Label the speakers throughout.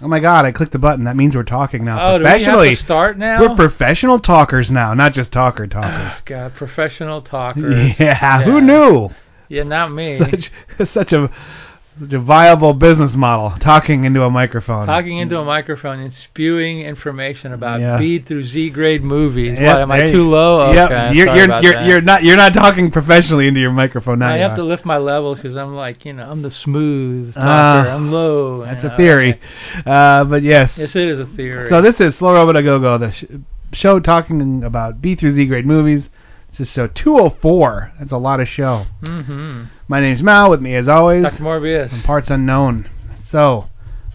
Speaker 1: Oh my god, I clicked the button. That means we're talking now.
Speaker 2: Oh, do we have
Speaker 1: professionally.
Speaker 2: to start now?
Speaker 1: We're professional talkers now, not just talker talkers.
Speaker 2: God, professional talkers.
Speaker 1: yeah, who knew?
Speaker 2: Yeah, not me.
Speaker 1: Such, such a a viable business model, talking into a microphone.
Speaker 2: Talking into a microphone and spewing information about
Speaker 1: Yeah.
Speaker 2: B through Z grade movies.
Speaker 1: Yep,
Speaker 2: what, am I
Speaker 1: there
Speaker 2: too
Speaker 1: you-
Speaker 2: low?
Speaker 1: Yep,
Speaker 2: Okay,
Speaker 1: you're
Speaker 2: sorry
Speaker 1: you're
Speaker 2: about
Speaker 1: you're,
Speaker 2: that.
Speaker 1: you're not you're not talking professionally into your microphone now.
Speaker 2: I
Speaker 1: you
Speaker 2: have
Speaker 1: are.
Speaker 2: to lift my levels because I'm like, you know, I'm the smooth talker.
Speaker 1: Ah,
Speaker 2: I'm low.
Speaker 1: That's
Speaker 2: you
Speaker 1: a theory, uh, but yes.
Speaker 2: Yes, it is a theory.
Speaker 1: So this is Slow Robot A Go Go, the sh- show talking about B through Z grade movies. This is show 204. That's a lot of show.
Speaker 2: Mm-hmm.
Speaker 1: My name's Mal. With me as always,
Speaker 2: Dr. Morbius.
Speaker 1: and parts unknown. So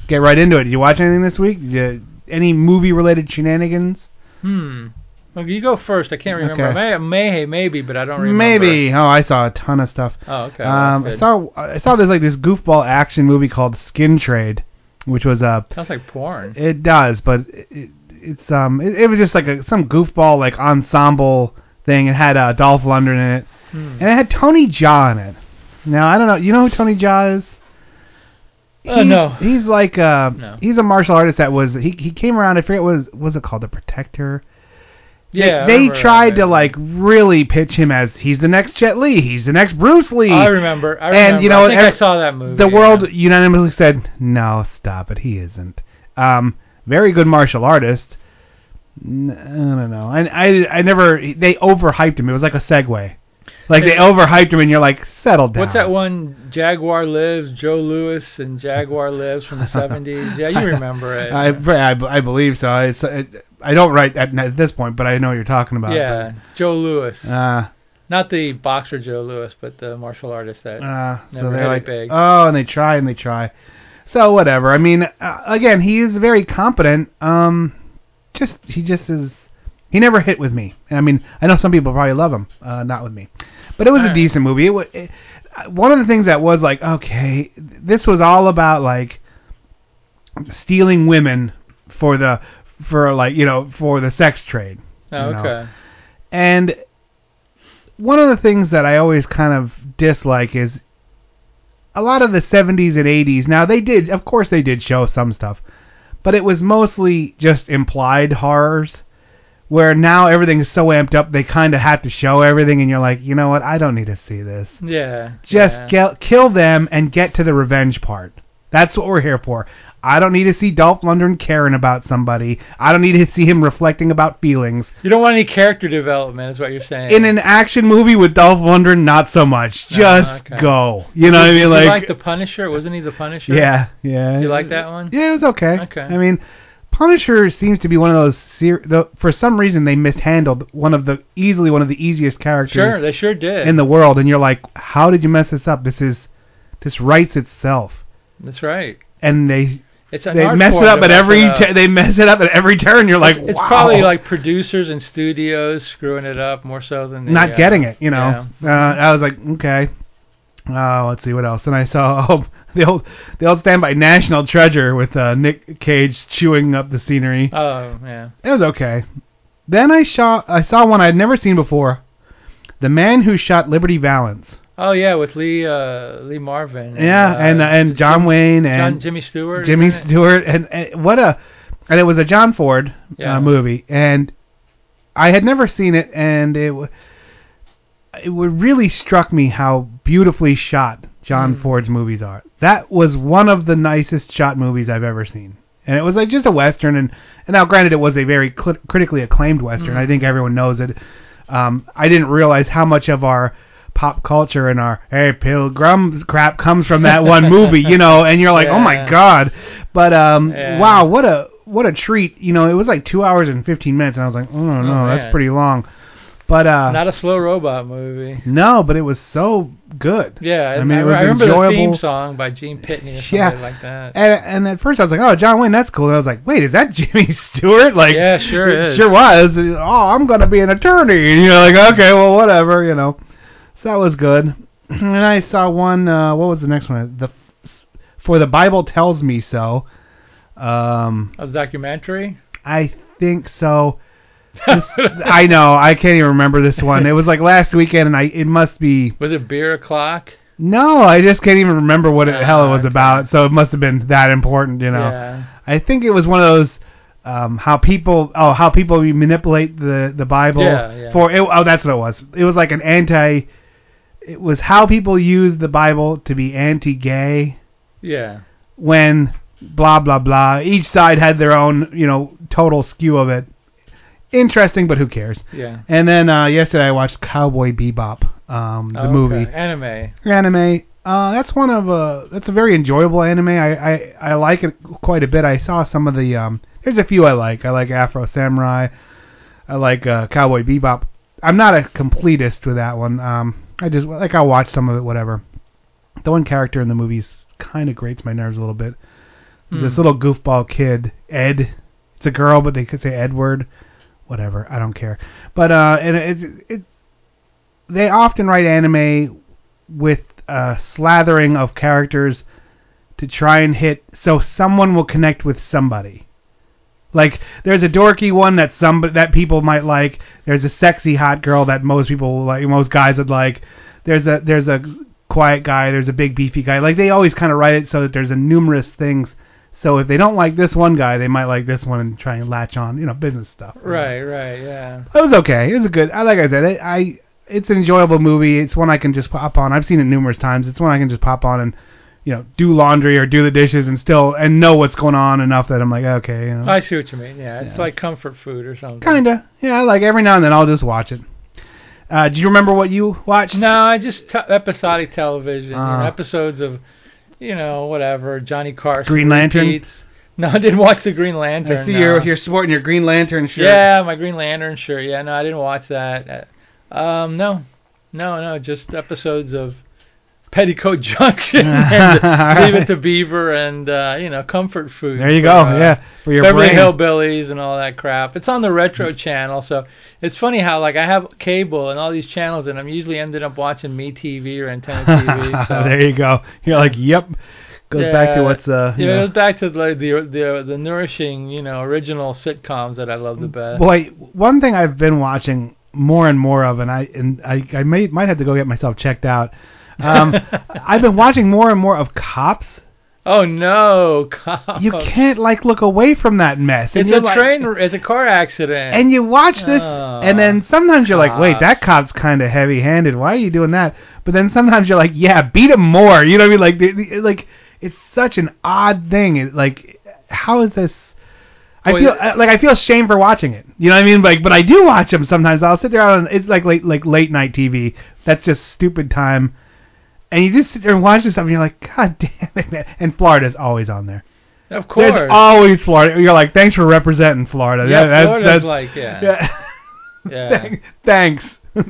Speaker 1: get right into it. Did you watch anything this week? Did you, any movie related shenanigans?
Speaker 2: Hmm. Well, you go first. I can't remember.
Speaker 1: Okay.
Speaker 2: May, may, maybe, but I don't remember.
Speaker 1: Maybe. Oh, I saw a ton of stuff.
Speaker 2: Oh, okay.
Speaker 1: Um, I saw I saw this like this goofball action movie called Skin Trade, which was a
Speaker 2: Sounds like porn.
Speaker 1: It does, but it, it's um it, it was just like a some goofball like ensemble thing. It had uh, Dolph Lundgren in it,
Speaker 2: Hmm.
Speaker 1: and it had Tony Jaa in it. Now I don't know. You know who Tony Jaa is?
Speaker 2: Uh, no.
Speaker 1: He's like uh
Speaker 2: No.
Speaker 1: he's a martial artist that was he he came around. I forget what was was it called the Protector.
Speaker 2: Yeah.
Speaker 1: They
Speaker 2: remember
Speaker 1: tried to like really pitch him as he's the next Jet Li, he's the next Bruce Lee.
Speaker 2: I remember. I
Speaker 1: And, you know,
Speaker 2: I think I
Speaker 1: every-
Speaker 2: saw that movie.
Speaker 1: the
Speaker 2: yeah.
Speaker 1: world unanimously said, "No, stop it. He isn't." Um, very good martial artist. N- I don't know. I, I, I never. They overhyped him. It was like a segue. Like they overhyped him, and you're like, settle down.
Speaker 2: What's that one? Jaguar Lives, Joe Lewis and Jaguar Lives from the 70s. Yeah, you remember it.
Speaker 1: I, I, I believe so. It's, it, I don't write at, at this point, but I know what you're talking about.
Speaker 2: yeah, Joe Lewis.
Speaker 1: but, uh,
Speaker 2: Not the boxer Joe Lewis, but the martial artist that.
Speaker 1: uh, so they're like,
Speaker 2: big.
Speaker 1: oh, and they try and they try. So whatever. I mean, uh, again, he is very competent. Um, just he just is. He never hit with me. And I mean, I know some people probably love him. Uh, not with me. But it was a
Speaker 2: Alright.
Speaker 1: decent movie. It, wa- it, one of the things that was like, okay, this was all about like stealing women for the for like you know for the sex trade.
Speaker 2: oh,
Speaker 1: know.
Speaker 2: okay.
Speaker 1: And one of the things that I always kind of dislike is a lot of the 70s and 80s. Now they did, of course, they did show some stuff, but it was mostly just implied horrors. Where now everything is so amped up, they kind of have to show everything, and you're like, you know what? I don't need to see this.
Speaker 2: Yeah.
Speaker 1: Just
Speaker 2: yeah.
Speaker 1: kill, kill them and get to the revenge part. That's what we're here for. I don't need to see Dolph Lundgren caring about somebody. I don't need to see him reflecting about feelings.
Speaker 2: You don't want any character development, is what you're saying.
Speaker 1: In an action movie with Dolph Lundgren, not so much.
Speaker 2: No,
Speaker 1: Just
Speaker 2: okay.
Speaker 1: go. You know what I
Speaker 2: Did
Speaker 1: mean?
Speaker 2: you
Speaker 1: Like,
Speaker 2: like the Punisher? Wasn't he the Punisher?
Speaker 1: yeah, yeah.
Speaker 2: You like that one?
Speaker 1: Yeah, it was okay.
Speaker 2: Okay.
Speaker 1: I mean, Punisher seems to be one of those. Ser- the, for some reason, they mishandled one of the easily one of the easiest characters
Speaker 2: Sure, they sure did.
Speaker 1: in the world, and you're like, how did you mess this up? This is this writes itself,
Speaker 2: That's right.
Speaker 1: and they
Speaker 2: It's an
Speaker 1: they mess it up at every
Speaker 2: it up.
Speaker 1: tu- they mess it up at every turn. You're like,
Speaker 2: it's
Speaker 1: wow.
Speaker 2: probably like producers and studios screwing it up more so than the,
Speaker 1: not
Speaker 2: uh,
Speaker 1: getting it. You know, uh, I was like, okay. Uh, let's see what else. And I saw oh, the old the old standby National Treasure with uh, Nick Cage chewing up the scenery.
Speaker 2: Oh yeah.
Speaker 1: It was okay. Then I saw I saw one I'd never seen before. The Man Who Shot Liberty Valance.
Speaker 2: Oh yeah, with Lee uh, Lee Marvin.
Speaker 1: Yeah, and uh, and John
Speaker 2: Jim-
Speaker 1: Wayne
Speaker 2: John,
Speaker 1: and
Speaker 2: Jimmy Stewart.
Speaker 1: Jimmy? Stewart and, and what a and it was a John Ford
Speaker 2: Yeah.
Speaker 1: uh, movie and I had never seen it and it it really struck me how beautifully shot John
Speaker 2: Mm.
Speaker 1: Ford's movies are. That was one of the nicest shot movies I've ever seen. And it was like just a western and, and now granted it was a very cl- critically acclaimed western.
Speaker 2: Mm.
Speaker 1: I think everyone knows it. Um I didn't realize how much of our pop culture and our hey pilgrims crap comes from that one movie, you know, and you're like, "Oh my god." But um
Speaker 2: Yeah.
Speaker 1: wow, what a what a treat. You know, it was like 2 hours and 15 minutes and I was like, "Oh no,
Speaker 2: Oh,
Speaker 1: that's
Speaker 2: man.
Speaker 1: pretty long." But uh,
Speaker 2: Not a slow robot movie.
Speaker 1: no, but it was so good.
Speaker 2: Yeah,
Speaker 1: I mean, it was
Speaker 2: I remember the theme
Speaker 1: enjoyable.
Speaker 2: song by Gene Pitney or something
Speaker 1: Yeah.
Speaker 2: like that.
Speaker 1: And, and at first I was like, oh, John Wayne, that's cool. And I was like, wait, is that Jimmy Stewart? Like,
Speaker 2: Yeah, sure
Speaker 1: it
Speaker 2: is.
Speaker 1: Sure was. Oh, I'm gonna be an attorney. And you're like, okay, well, whatever, you know. So that was good. And I saw one. Uh, what was the next one? The for the Bible tells me so. Um,
Speaker 2: A documentary.
Speaker 1: I think so. This- I know. I can't even remember this one. It was like last weekend, and I it must be.
Speaker 2: Was it Beer O'clock?
Speaker 1: No, I just can't even remember what the
Speaker 2: Ah,
Speaker 1: hell it was
Speaker 2: okay.
Speaker 1: about. So it must have been that important, you know.
Speaker 2: Yeah.
Speaker 1: I think it was one of those um, how people oh how people manipulate the the Bible
Speaker 2: Yeah, yeah.
Speaker 1: for it, oh that's what it was. It was like an anti. It was how people use the Bible to be anti-gay
Speaker 2: Yeah.
Speaker 1: when blah blah blah. Each side had their own you know total skew of it. Interesting, but who cares?
Speaker 2: Yeah.
Speaker 1: And then uh, yesterday I watched Cowboy Bebop, um, the
Speaker 2: Oh,
Speaker 1: movie.
Speaker 2: Anime.
Speaker 1: anime. Uh, that's one of uh, that's a very enjoyable anime. I, I I like it quite a bit. I saw some of the um. There's a few I like. I like Afro Samurai. I like uh, Cowboy Bebop. I'm not a completist with that one. Um, I just like I'll watch some of it, whatever. The one character in the movies kind of grates my nerves a little bit. This
Speaker 2: Hmm.
Speaker 1: little goofball kid, Ed. It's a girl, but they could say Edward. Whatever, I don't care. But uh, and it, it they often write anime with a slathering of characters to try and hit so someone will connect with somebody. Like there's a dorky one that some that people might like. There's a sexy hot girl that most people like, most guys would like. There's a there's a quiet guy. There's a big beefy guy. Like they always kind of write it so that there's a numerous things. So if they don't like this one guy, they might like this one and try and latch on, you know, business stuff.
Speaker 2: Right. Right. Yeah.
Speaker 1: It was okay. It was a good. I like I said, it, I it's an enjoyable movie. It's one I can just pop on. I've seen it numerous times. It's one I can just pop on and you know do laundry or do the dishes and still and know what's going on enough that I'm like okay. You know.
Speaker 2: I see what you mean. Yeah. It's
Speaker 1: Yeah.
Speaker 2: like comfort food or something.
Speaker 1: Kinda. Yeah. Like every now and then I'll just watch it. Uh, do you remember what you watched?
Speaker 2: No, I just t- episodic television. you know,
Speaker 1: Ah.
Speaker 2: episodes of, you know, whatever Johnny Carson.
Speaker 1: Green Lantern?
Speaker 2: repeats. No, I didn't watch the Green Lantern.
Speaker 1: I see
Speaker 2: no.
Speaker 1: you're you're sporting your Green Lantern shirt.
Speaker 2: Yeah, my Green Lantern shirt. Yeah, no, I didn't watch that. Uh, Um, no, no, no, just episodes of Petticoat Junction and Leave It to Beaver and uh, you know comfort food.
Speaker 1: There you
Speaker 2: for,
Speaker 1: go.
Speaker 2: uh,
Speaker 1: yeah. For your
Speaker 2: Beverly
Speaker 1: brain.
Speaker 2: Hillbillies and all that crap. It's on the retro channel, so it's funny how like I have cable and all these channels, and I'm usually ended up watching Me TV or Antenna TV. So
Speaker 1: there you go. You're like, yep. Goes back to what's uh.
Speaker 2: Yeah, it
Speaker 1: know.
Speaker 2: goes back to like the the the nourishing, you know, original sitcoms that I love the best.
Speaker 1: Boy, one thing I've been watching more and more of, and I and I, I may might have to go get myself checked out. Um, I've been watching more and more of Cops.
Speaker 2: Oh no, cops.
Speaker 1: You can't like look away from that mess. And
Speaker 2: It's a
Speaker 1: like-
Speaker 2: train. It's a car accident.
Speaker 1: And you watch this,
Speaker 2: Oh,
Speaker 1: and then sometimes you're like, wait, that
Speaker 2: Cops.
Speaker 1: cop's kind of heavy-handed. Why are you doing that? But then sometimes you're like, yeah, beat him more. You know what I mean? Like, like it's such an odd thing. It, like, how is this? I feel like I feel shame for watching it. You know what I mean? Like, but I do watch them sometimes. I'll sit there on it's like late like late night TV. That's just stupid time. And you just sit there and watch this stuff, and you're like, God damn it, man! And Florida's always on there.
Speaker 2: of course.
Speaker 1: There's always Florida. You're like, thanks for representing Florida.
Speaker 2: yeah,
Speaker 1: That- that's,
Speaker 2: Florida's
Speaker 1: that's,
Speaker 2: like yeah.
Speaker 1: yeah.
Speaker 2: Yeah.
Speaker 1: Thanks.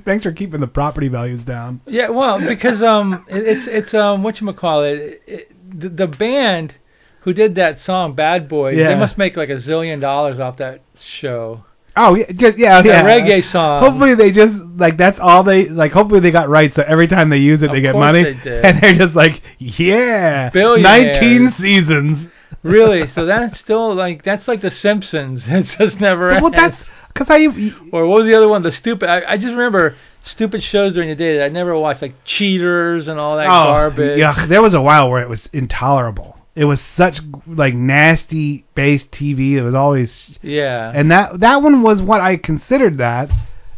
Speaker 1: Thanks for keeping the property values down.
Speaker 2: Yeah, well, because um, it, it's it's um, what you call it, the, the band who did that song Bad Boys,
Speaker 1: Yeah.
Speaker 2: they must make like a zillion dollars off that show.
Speaker 1: Oh yeah, just yeah,
Speaker 2: That
Speaker 1: yeah.
Speaker 2: reggae song.
Speaker 1: Hopefully they just like that's all they like. Hopefully they got right, so every time they use it,
Speaker 2: Of
Speaker 1: they get money,
Speaker 2: they did.
Speaker 1: and they're just like, yeah, nineteen seasons.
Speaker 2: really? So that's still like that's like The Simpsons. It just never
Speaker 1: well,
Speaker 2: ends.
Speaker 1: that's because I
Speaker 2: Or what was the other one? The stupid. I, I just remember stupid shows during the day that I never watched, like Cheaters and all that
Speaker 1: oh
Speaker 2: garbage.
Speaker 1: yeah, there was a while where it was intolerable. It was such like nasty based TV. It was always
Speaker 2: Yeah.
Speaker 1: and that that one was what I considered that,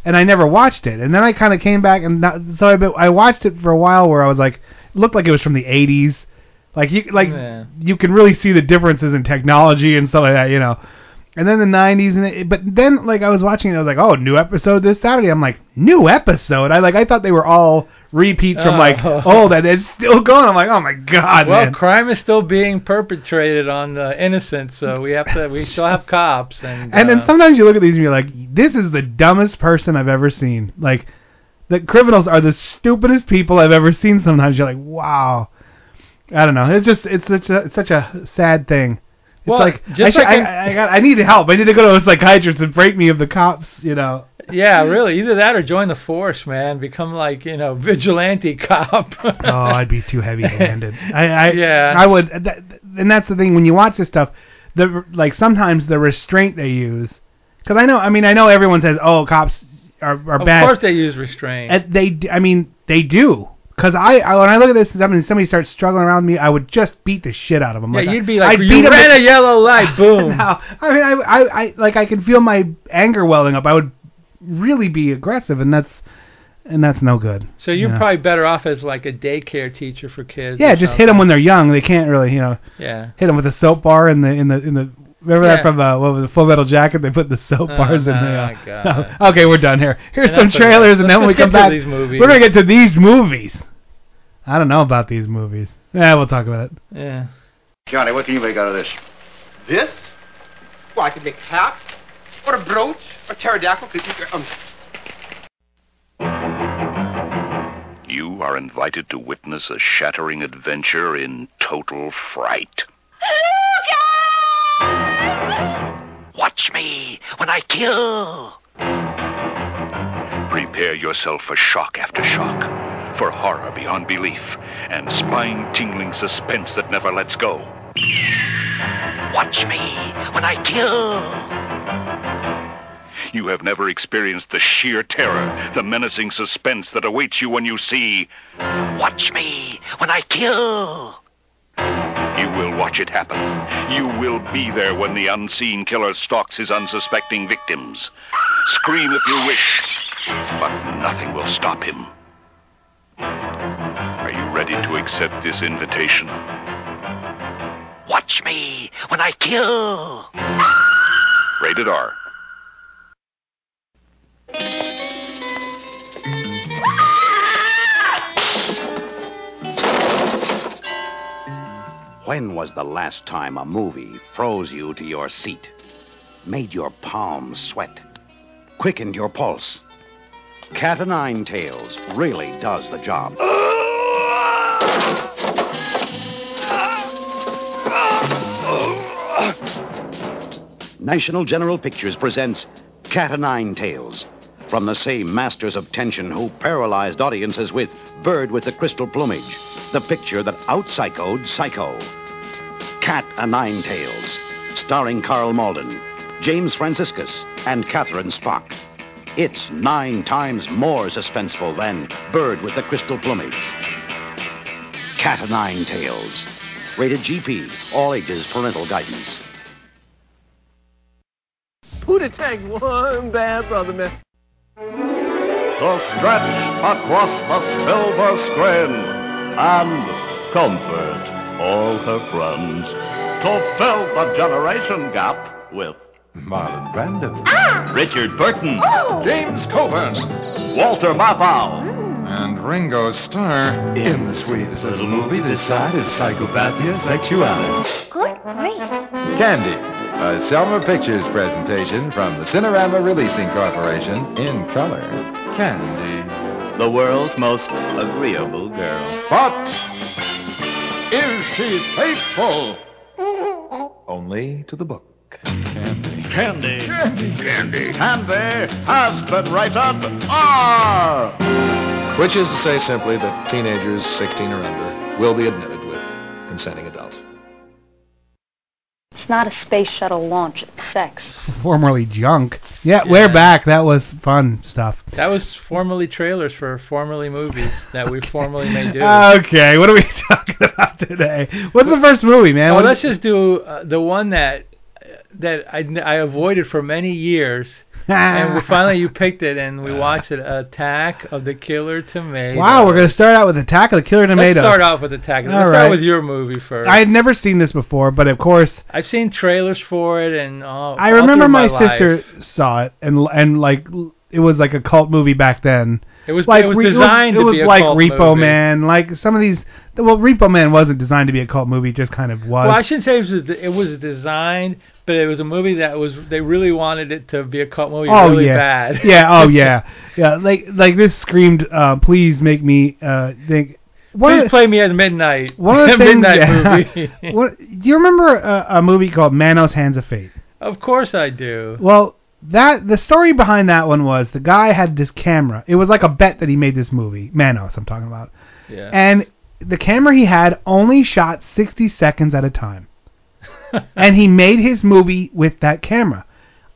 Speaker 1: and I never watched it. And then I kind of came back and not, so I, but I watched it for a while where I was like, it looked like it was from the 80s, like you like
Speaker 2: Yeah.
Speaker 1: you can really see the differences in technology and stuff like that, you know. And then the 90s, and it, but then like I was watching, it, I was like, oh, new episode this Saturday. I'm like, new episode. I like I thought they were all repeats from like
Speaker 2: Oh.
Speaker 1: old, and it's still going. I'm like, oh my god,
Speaker 2: Well,
Speaker 1: man.
Speaker 2: crime is still being perpetrated on the innocent, so we have to. We still have cops, and
Speaker 1: And then
Speaker 2: uh,
Speaker 1: sometimes you look at these and you're like, this is the dumbest person I've ever seen. Like, the criminals are the stupidest people I've ever seen. Sometimes you're like, wow. I don't know. It's just it's such a it's such a sad thing.
Speaker 2: Well,
Speaker 1: like
Speaker 2: just
Speaker 1: I,
Speaker 2: like
Speaker 1: I, I, got, I need help. I need to go to a psychiatrist and break me of the cops. You know.
Speaker 2: Yeah, really. Either that or join the force, man. Become like you know vigilante cop.
Speaker 1: oh, I'd be too heavy-handed. I, I
Speaker 2: Yeah.
Speaker 1: I would. And that's the thing when you watch this stuff. The like sometimes the restraint they use. Because I know. I mean, I know everyone says, "Oh, cops are are
Speaker 2: of
Speaker 1: bad."
Speaker 2: Of course they use restraint.
Speaker 1: And they, I mean, they do. Cause I, I, when I look at this, somebody, somebody starts struggling around me, I would just beat the shit out of them.
Speaker 2: yeah,
Speaker 1: like,
Speaker 2: you'd be like,
Speaker 1: I'd
Speaker 2: you
Speaker 1: beat
Speaker 2: ran a yellow light, boom.
Speaker 1: No, I mean, I, I, I, like, I can feel my anger welling up. I would really be aggressive, and that's, and that's no good.
Speaker 2: So you're
Speaker 1: Yeah.
Speaker 2: probably better off as like a daycare teacher for kids.
Speaker 1: Yeah, just hit them when they're young. They can't really, you know,
Speaker 2: Yeah.
Speaker 1: hit them with a soap bar in the, in the, in the. Remember that from uh, what was it, Full Metal Jacket? They put the soap
Speaker 2: Oh,
Speaker 1: bars in
Speaker 2: there.
Speaker 1: Uh,
Speaker 2: God.
Speaker 1: okay, we're done here. Here's
Speaker 2: Enough
Speaker 1: some
Speaker 2: of that.
Speaker 1: trailers, and then when we come
Speaker 2: get to
Speaker 1: back,
Speaker 2: these movies.
Speaker 1: we're gonna get to these movies. I don't know about these movies. Yeah, we'll talk about it.
Speaker 2: Yeah.
Speaker 3: Johnny, what can you make out of this?
Speaker 4: This? Well, I could make a hat, or a brooch, or pterodactyl. Um,
Speaker 5: You are invited to witness a shattering adventure in total fright. Watch me when I kill. Prepare yourself for shock after shock, for horror beyond belief, and spine tingling suspense that never lets go. Watch me when I kill. You have never experienced the sheer terror, the menacing suspense that awaits you when you see. Watch me when I kill. You will watch it happen. You will be there when the unseen killer stalks his unsuspecting victims. Scream if you wish, but nothing will stop him. Are you ready to accept this invitation? Watch me when I kill. Rated R.
Speaker 6: When was the last time a movie froze you to your seat, made your palms sweat, quickened your pulse? Cat o' Nine Tails really does the job. National General Pictures presents Cat o' Nine Tails from the same masters of tension who paralyzed audiences with Bird with the Crystal Plumage, the picture that out-psychoed Psycho. Cat o' Nine Tails, starring Karl Malden, James Franciscus, and Catherine Spaak. It's nine times more suspenseful than Bird with the Crystal Plumage. Cat o' Nine Tails. Rated GP. All ages parental guidance.
Speaker 4: Tang's one bad brother, man.
Speaker 7: To stretch across the silver screen and comfort all her friends to fill the generation gap with Marlon Brando, ah! Richard Burton, oh! James Coburn, Walter Matthau, hmm. and Ringo Starr. In the sweetest little movie this side of Psychopathia Sexualis.
Speaker 8: Good grief.
Speaker 7: Candy, a Selmur Pictures presentation from the Cinerama Releasing Corporation in color. Candy.
Speaker 9: The world's most agreeable girl.
Speaker 7: But is she faithful? Only to the book. Candy. Candy. Candy. Candy. Candy has been rated R.
Speaker 10: Which is to say simply that teenagers 16 or under will be admitted with consenting adults.
Speaker 8: It's not a space shuttle launch, it's sex.
Speaker 1: Formerly junk. Yeah, we're back. That was fun stuff.
Speaker 2: That was formerly trailers for formerly movies that we formerly may do.
Speaker 1: Okay, what are we talking about today? What's the first movie, man?
Speaker 2: Oh,
Speaker 1: What-
Speaker 2: let's just do uh, the one that that I, I avoided for many years and we, finally you picked it, and we watched it. Attack of the Killer Tomatoes.
Speaker 1: Wow, we're gonna start out with Attack of the Killer Tomatoes.
Speaker 2: Let's start off with Attack. Let's
Speaker 1: All
Speaker 2: start
Speaker 1: right.
Speaker 2: with your movie first.
Speaker 1: I had never seen this before, but of course,
Speaker 2: I've seen trailers for it, and all.
Speaker 1: I
Speaker 2: all
Speaker 1: remember my,
Speaker 2: life.
Speaker 1: sister saw it, and and like it was like a cult movie back then.
Speaker 2: It was
Speaker 1: like
Speaker 2: it was designed
Speaker 1: it was
Speaker 2: be a
Speaker 1: like Repo
Speaker 2: movie.
Speaker 1: Man, like some of these. Well, Repo Man wasn't designed to be a cult movie; it just kind of was.
Speaker 2: Well, I shouldn't say it was it was designed, but it was a movie that was they really wanted it to be a cult movie
Speaker 1: oh
Speaker 2: really
Speaker 1: yeah,
Speaker 2: bad.
Speaker 1: yeah, oh yeah, yeah. Like like this screamed, uh, "Please make me uh, think." One
Speaker 2: Please play me at midnight.
Speaker 1: One of the things,
Speaker 2: midnight
Speaker 1: yeah.
Speaker 2: movie.
Speaker 1: what, do you remember a, a movie called Manos Hands of Fate?
Speaker 2: of course I do.
Speaker 1: Well, that the story behind that one was the guy had this camera. It was like a bet that he made this movie, Manos. I'm talking about,
Speaker 2: Yeah.
Speaker 1: and the camera he had only shot 60 seconds at a time, and he made his movie with that camera.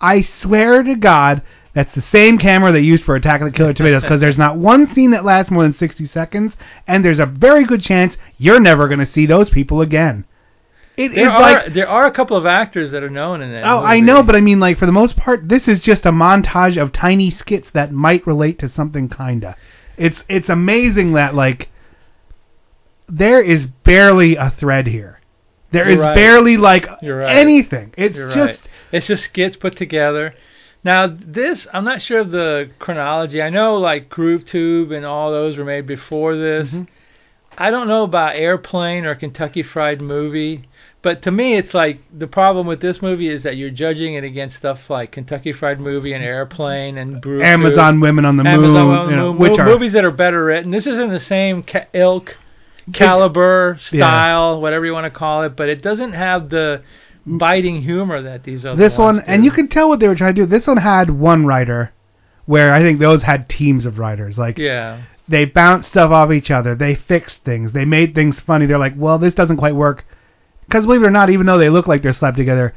Speaker 1: I swear to God. That's the same camera they used for Attack of the Killer Tomatoes because there's not one scene that lasts more than 60 seconds, and there's a very good chance you're never going to see those people again. It is
Speaker 2: there are
Speaker 1: like
Speaker 2: there are a couple of actors that are known in that.
Speaker 1: Oh, I know, but I mean, like for the most part, this is just a montage of tiny skits that might relate to something kinda. It's it's amazing that like there is barely a thread here. There is
Speaker 2: You're right.
Speaker 1: barely like
Speaker 2: right.
Speaker 1: anything. It's
Speaker 2: You're
Speaker 1: just
Speaker 2: right. it's just skits put together. Now this, I'm not sure of the chronology. I know like Groove Tube and all those were made before this.
Speaker 1: Mm-hmm.
Speaker 2: I don't know about Airplane or Kentucky Fried Movie, but to me it's like the problem with this movie is that you're judging it against stuff like Kentucky Fried Movie and Airplane and Groove
Speaker 1: Amazon. Women on the
Speaker 2: Amazon
Speaker 1: Moon,
Speaker 2: Women on the
Speaker 1: you know,
Speaker 2: Moon,
Speaker 1: which
Speaker 2: mo-
Speaker 1: are
Speaker 2: movies that are better written. This is in the same ca- ilk, caliber,
Speaker 1: Yeah.
Speaker 2: style, whatever you want to call it, but it doesn't have the biting humor that these other
Speaker 1: this
Speaker 2: ones
Speaker 1: one, and you can tell what they were trying to do. This one had one writer, where I think those had teams of writers. Like
Speaker 2: Yeah.
Speaker 1: they bounced stuff off each other. They fixed things. They made things funny. They're like, well, this doesn't quite work. Because believe it or not, even though they look like they're slapped together,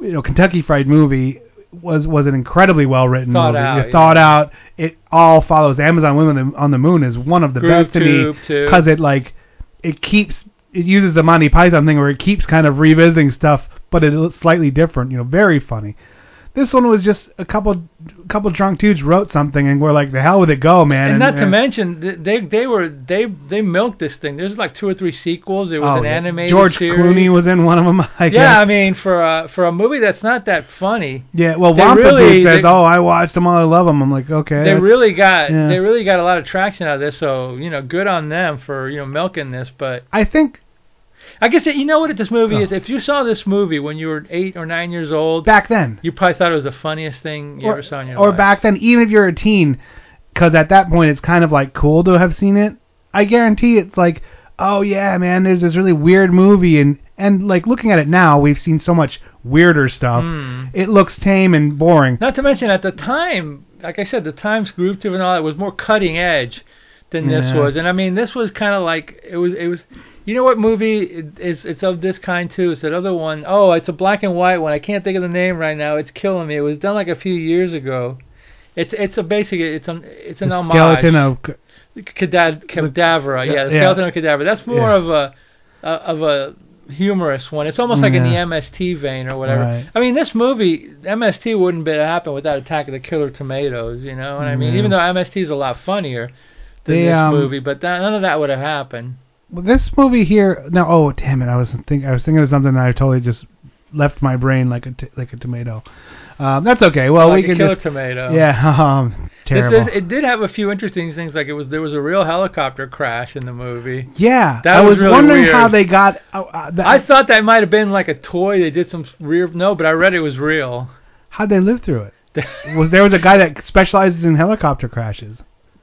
Speaker 1: you know, Kentucky Fried Movie was was an incredibly well written movie.
Speaker 2: out,
Speaker 1: It
Speaker 2: yeah.
Speaker 1: thought out. It all follows. Amazon Women on the Moon is one of the
Speaker 2: Groove
Speaker 1: best to me because it like it keeps it uses the Monty Python thing where it keeps kind of revisiting stuff, but it's slightly different. You know, very funny. This one was just a couple couple drunk dudes wrote something and we're like, the hell with it, go, man.
Speaker 2: And, not to
Speaker 1: and-
Speaker 2: mention, they they were they they milked this thing. There's like two or three sequels. It was
Speaker 1: Oh,
Speaker 2: an animated
Speaker 1: George
Speaker 2: series.
Speaker 1: Clooney was in one of them. I guess. yeah.
Speaker 2: I mean for a for a movie that's not that funny.
Speaker 1: Yeah, well, Wampa
Speaker 2: really-
Speaker 1: says,
Speaker 2: they-
Speaker 1: "Oh, I watched them all. I love them." I'm like, okay.
Speaker 2: They really got
Speaker 1: yeah.
Speaker 2: they really got a lot of traction out of this. So you know, good on them for you know milking this. But
Speaker 1: I think
Speaker 2: I guess that, you know what this movie
Speaker 1: Oh.
Speaker 2: is. If you saw this movie when you were eight or nine years old,
Speaker 1: back then,
Speaker 2: you probably thought it was the funniest thing you
Speaker 1: or,
Speaker 2: ever saw in your
Speaker 1: or
Speaker 2: life.
Speaker 1: back then, even if you're a teen, because at that point it's kind of like cool to have seen it. I guarantee it's like, oh yeah, man, there's this really weird movie, and and like looking at it now, we've seen so much weirder stuff.
Speaker 2: Hmm.
Speaker 1: It looks tame and boring.
Speaker 2: Not to mention at the time, like I said, the Times Groove Tube and all that was more cutting edge than this
Speaker 1: Yeah.
Speaker 2: was. And I mean, this was kind of like it was. It was. You know what movie is? It's of this kind too. It's that other one. Oh, it's a black and white one. I can't think of the name right now. It's killing me. It was done like a few years ago. It's it's a basic. It's an it's an
Speaker 1: the
Speaker 2: homage.
Speaker 1: skeleton of
Speaker 2: Cadad- Cadavra. Yeah, the
Speaker 1: yeah.
Speaker 2: skeleton of Cadavra. That's more
Speaker 1: Yeah.
Speaker 2: of a, a of a humorous one. It's almost like in the MST vein or whatever.
Speaker 1: Right.
Speaker 2: I mean, this movie MST wouldn't be happen without Attack of the Killer Tomatoes. You know what I mean?
Speaker 1: Yeah.
Speaker 2: Even though MST is a lot funnier than
Speaker 1: They,
Speaker 2: this
Speaker 1: um,
Speaker 2: movie, but that, none of that would have happened.
Speaker 1: This movie here. No, oh damn it! I was think I was thinking of something that I totally just left my brain like a t- like a tomato. Um, that's okay. Well,
Speaker 2: like
Speaker 1: we can
Speaker 2: killer
Speaker 1: just
Speaker 2: tomato.
Speaker 1: yeah. Um, terrible.
Speaker 2: is, it did have a few interesting things, like it was there was a real helicopter crash in the movie.
Speaker 1: yeah,
Speaker 2: That
Speaker 1: I
Speaker 2: was
Speaker 1: was
Speaker 2: really
Speaker 1: wondering
Speaker 2: weird.
Speaker 1: how they got. Uh, uh, that,
Speaker 2: I thought that might have been like a toy. They did some rear no, but I read it was real.
Speaker 1: how'd they live through it? was there was a guy that specializes in helicopter crashes,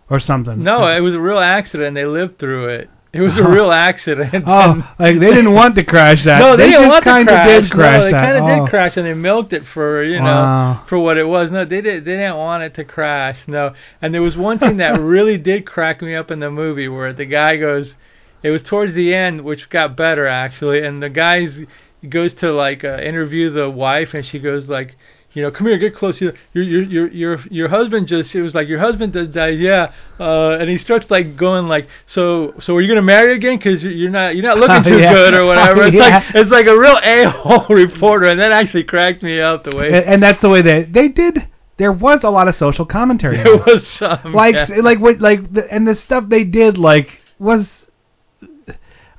Speaker 1: or something?
Speaker 2: No, it was a real accident. They lived through it. It was a real accident.
Speaker 1: Oh, like they didn't want to crash that.
Speaker 2: no, they, didn't
Speaker 1: just
Speaker 2: want to
Speaker 1: kinda
Speaker 2: crash.
Speaker 1: did crash
Speaker 2: no, they kind of
Speaker 1: oh.
Speaker 2: did crash, and they milked it for you know
Speaker 1: Wow.
Speaker 2: for what it was. No, they didn't. They didn't want it to crash. No, and there was one scene that really did crack me up in the movie where the guy goes. It was towards the end, which got better actually, and the guy's goes to like uh, interview the wife, and she goes like. You know, come here, get close. Your your your your your, your husband just it was like your husband did died, yeah. Uh, and he starts like going like, so so are you gonna marry again? Because you're not you're not looking too
Speaker 1: Yeah.
Speaker 2: good or whatever. It's like it's like a real a hole reporter, and that actually cracked me up the way.
Speaker 1: and, and that's the way they they did. there was a lot of social commentary.
Speaker 2: There
Speaker 1: it.
Speaker 2: was some.
Speaker 1: like
Speaker 2: yeah.
Speaker 1: like what like the, and the stuff they did like was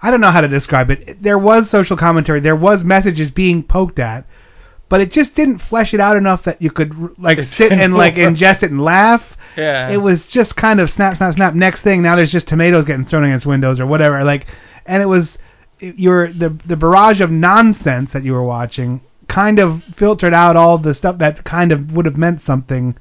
Speaker 1: I don't know how to describe it. There was social commentary. There was messages being poked at, but it just didn't flesh it out enough that you could like
Speaker 2: It
Speaker 1: sit and like ingest it and laugh.
Speaker 2: Yeah.
Speaker 1: It was just kind of snap, snap, snap. Next thing, now there's just tomatoes getting thrown against windows or whatever. Like, and it was your the the barrage of nonsense that you were watching kind of filtered out all the stuff that kind of would have meant something.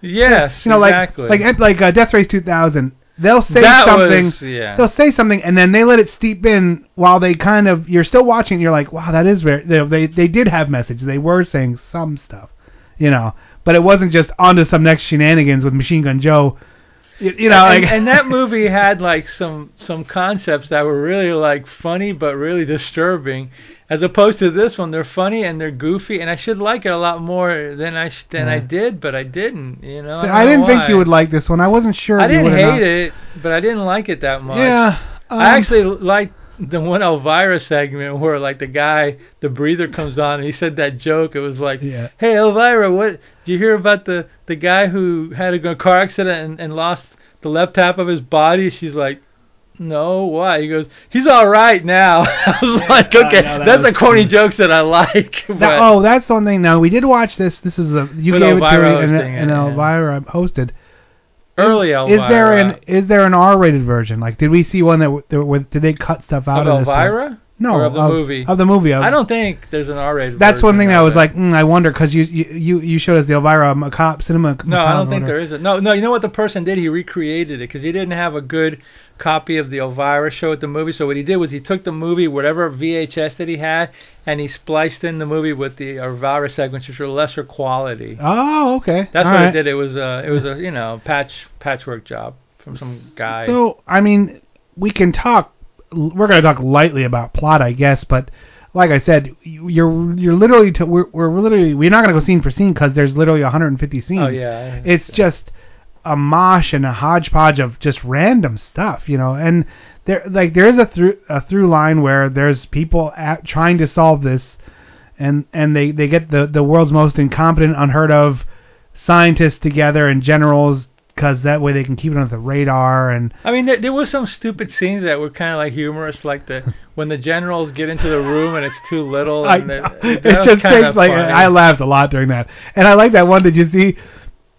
Speaker 2: Yes,
Speaker 1: you know,
Speaker 2: exactly.
Speaker 1: like like like uh, Death Race 2000. They'll say
Speaker 2: That
Speaker 1: something.
Speaker 2: was- yeah.
Speaker 1: They'll say something, and then they let it steep in while they kind of. You're still watching. And you're like, wow, that is very. They, they they did have message. They were saying some stuff, you know. But it wasn't just onto some next shenanigans with Machine Gun Joe. You, you know,
Speaker 2: and,
Speaker 1: like
Speaker 2: and that movie had like some some concepts that were really like funny but really disturbing, as opposed to this one. They're funny and they're goofy, and I should like it a lot more than I sh- than I did, but I didn't. You know,
Speaker 1: I,
Speaker 2: I,
Speaker 1: didn't
Speaker 2: know
Speaker 1: think you would like this one. I wasn't sure.
Speaker 2: I didn't hate it, but I didn't like it that much.
Speaker 1: Yeah. um,
Speaker 2: I actually liked the one Elvira segment where like the guy, the breather comes on and he said that joke. It was like,
Speaker 1: Yeah.
Speaker 2: "Hey Elvira, what did you hear about the the guy who had a car accident and, and lost the left half of his body?" She's like. No, why? He goes, he's all right now. I was like,
Speaker 1: I
Speaker 2: okay,
Speaker 1: know, that
Speaker 2: that's
Speaker 1: was
Speaker 2: the corny jokes that I like.
Speaker 1: That- oh, that's one thing. Now we did watch this. This is the you
Speaker 2: With
Speaker 1: gave it to
Speaker 2: Elvira
Speaker 1: me and, and
Speaker 2: yeah.
Speaker 1: Elvira hosted.
Speaker 2: early
Speaker 1: Is there an is there an R-rated version? Like, did we see one that that did they cut stuff out
Speaker 2: of
Speaker 1: of?
Speaker 2: Elvira?
Speaker 1: No,
Speaker 2: or of the
Speaker 1: of,
Speaker 2: movie.
Speaker 1: Of the movie. Of,
Speaker 2: I don't think there's an R-rated.
Speaker 1: That's one thing that I was like, mm, I wonder because you, you you showed us the Elvira Macabre Cinema.
Speaker 2: No, I don't think there is a no. No, you know what the person did? He recreated it because he didn't have a good copy of the Elvira show at the movie. So what he did was he took the movie, whatever VHS that he had, and he spliced in the movie with the Elvira segments, which were lesser quality.
Speaker 1: Oh, okay.
Speaker 2: That's
Speaker 1: All
Speaker 2: what
Speaker 1: right.
Speaker 2: he did. It was a it was a you know patch patchwork job from some guy.
Speaker 1: So I mean, we can talk. We're going to talk lightly about plot, I guess, but like I said, you- you're you're literally to, we're we're literally we're not going to go scene for scene because there's literally 150 scenes.
Speaker 2: oh yeah,
Speaker 1: It's just a mosh and a hodgepodge of just random stuff, you know. And there like there is a through a through line where there's people at, trying to solve this, and and they they get the the world's most incompetent, unheard of scientists together and generals because that way they can keep it under the radar and
Speaker 2: I mean, there, there was some stupid scenes that were kind of like humorous, like the when the generals get into the room and it's too little.
Speaker 1: I
Speaker 2: it,
Speaker 1: it just takes like
Speaker 2: funny.
Speaker 1: I laughed a lot during that, and I like that one. Did you see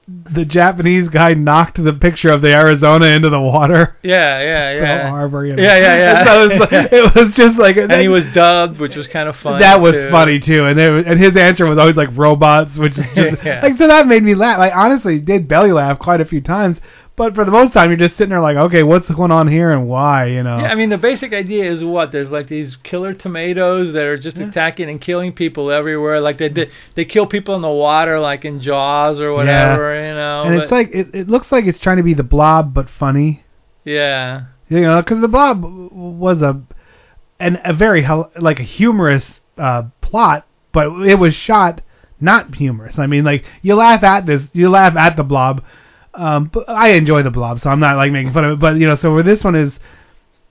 Speaker 1: the Japanese guy knocked the picture of the Arizona into the water?
Speaker 2: Yeah, yeah,
Speaker 1: Pearl
Speaker 2: yeah.
Speaker 1: Harbor, you know.
Speaker 2: Yeah, yeah, yeah.
Speaker 1: So it, was, it was just like
Speaker 2: and he was dubbed, which was kind of funny.
Speaker 1: that was
Speaker 2: too.
Speaker 1: funny too, and there, and his answer was always like robots, which is just
Speaker 2: Yeah.
Speaker 1: like so that made me laugh. Like honestly, did belly laugh quite a few times, but for the most time you're just sitting there like, okay, what's going on here and why, you know?
Speaker 2: Yeah, I mean the basic idea is what there's like these killer tomatoes that are just attacking and killing people everywhere. Like they did, they kill people in the water, like in Jaws or whatever, you know.
Speaker 1: and
Speaker 2: but-
Speaker 1: it's like it, it looks like it's trying to be the Blob but funny.
Speaker 2: yeah,
Speaker 1: You know, because the Blob was a an a very like a humorous uh, plot, but it was shot not humorous. I mean, like you laugh at this, you laugh at the Blob. Um, but I enjoy the Blob, so I'm not like making fun of it. But you know, so where this one is,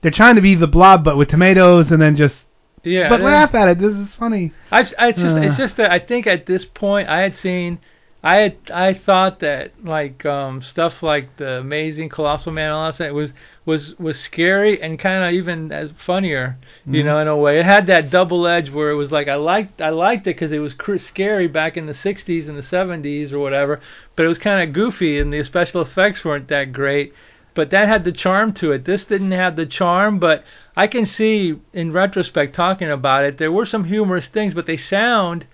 Speaker 1: they're trying to be the Blob, but with tomatoes, and then just
Speaker 2: yeah.
Speaker 1: but laugh at it. This is funny.
Speaker 2: I, I it's just
Speaker 1: Uh.
Speaker 2: it's just that I think at this point I had seen I had I thought that like um stuff like the amazing colossal man and all that was was was scary and kind of even as funnier you
Speaker 1: Mhm.
Speaker 2: know in a way it had that double edge where it was like I liked I liked it because it was cr- scary back in the 60s and the 70s or whatever but it was kind of goofy and the special effects weren't that great but that had the charm to it. This didn't have the charm, but I can see in retrospect talking about it, there were some humorous things, but they sound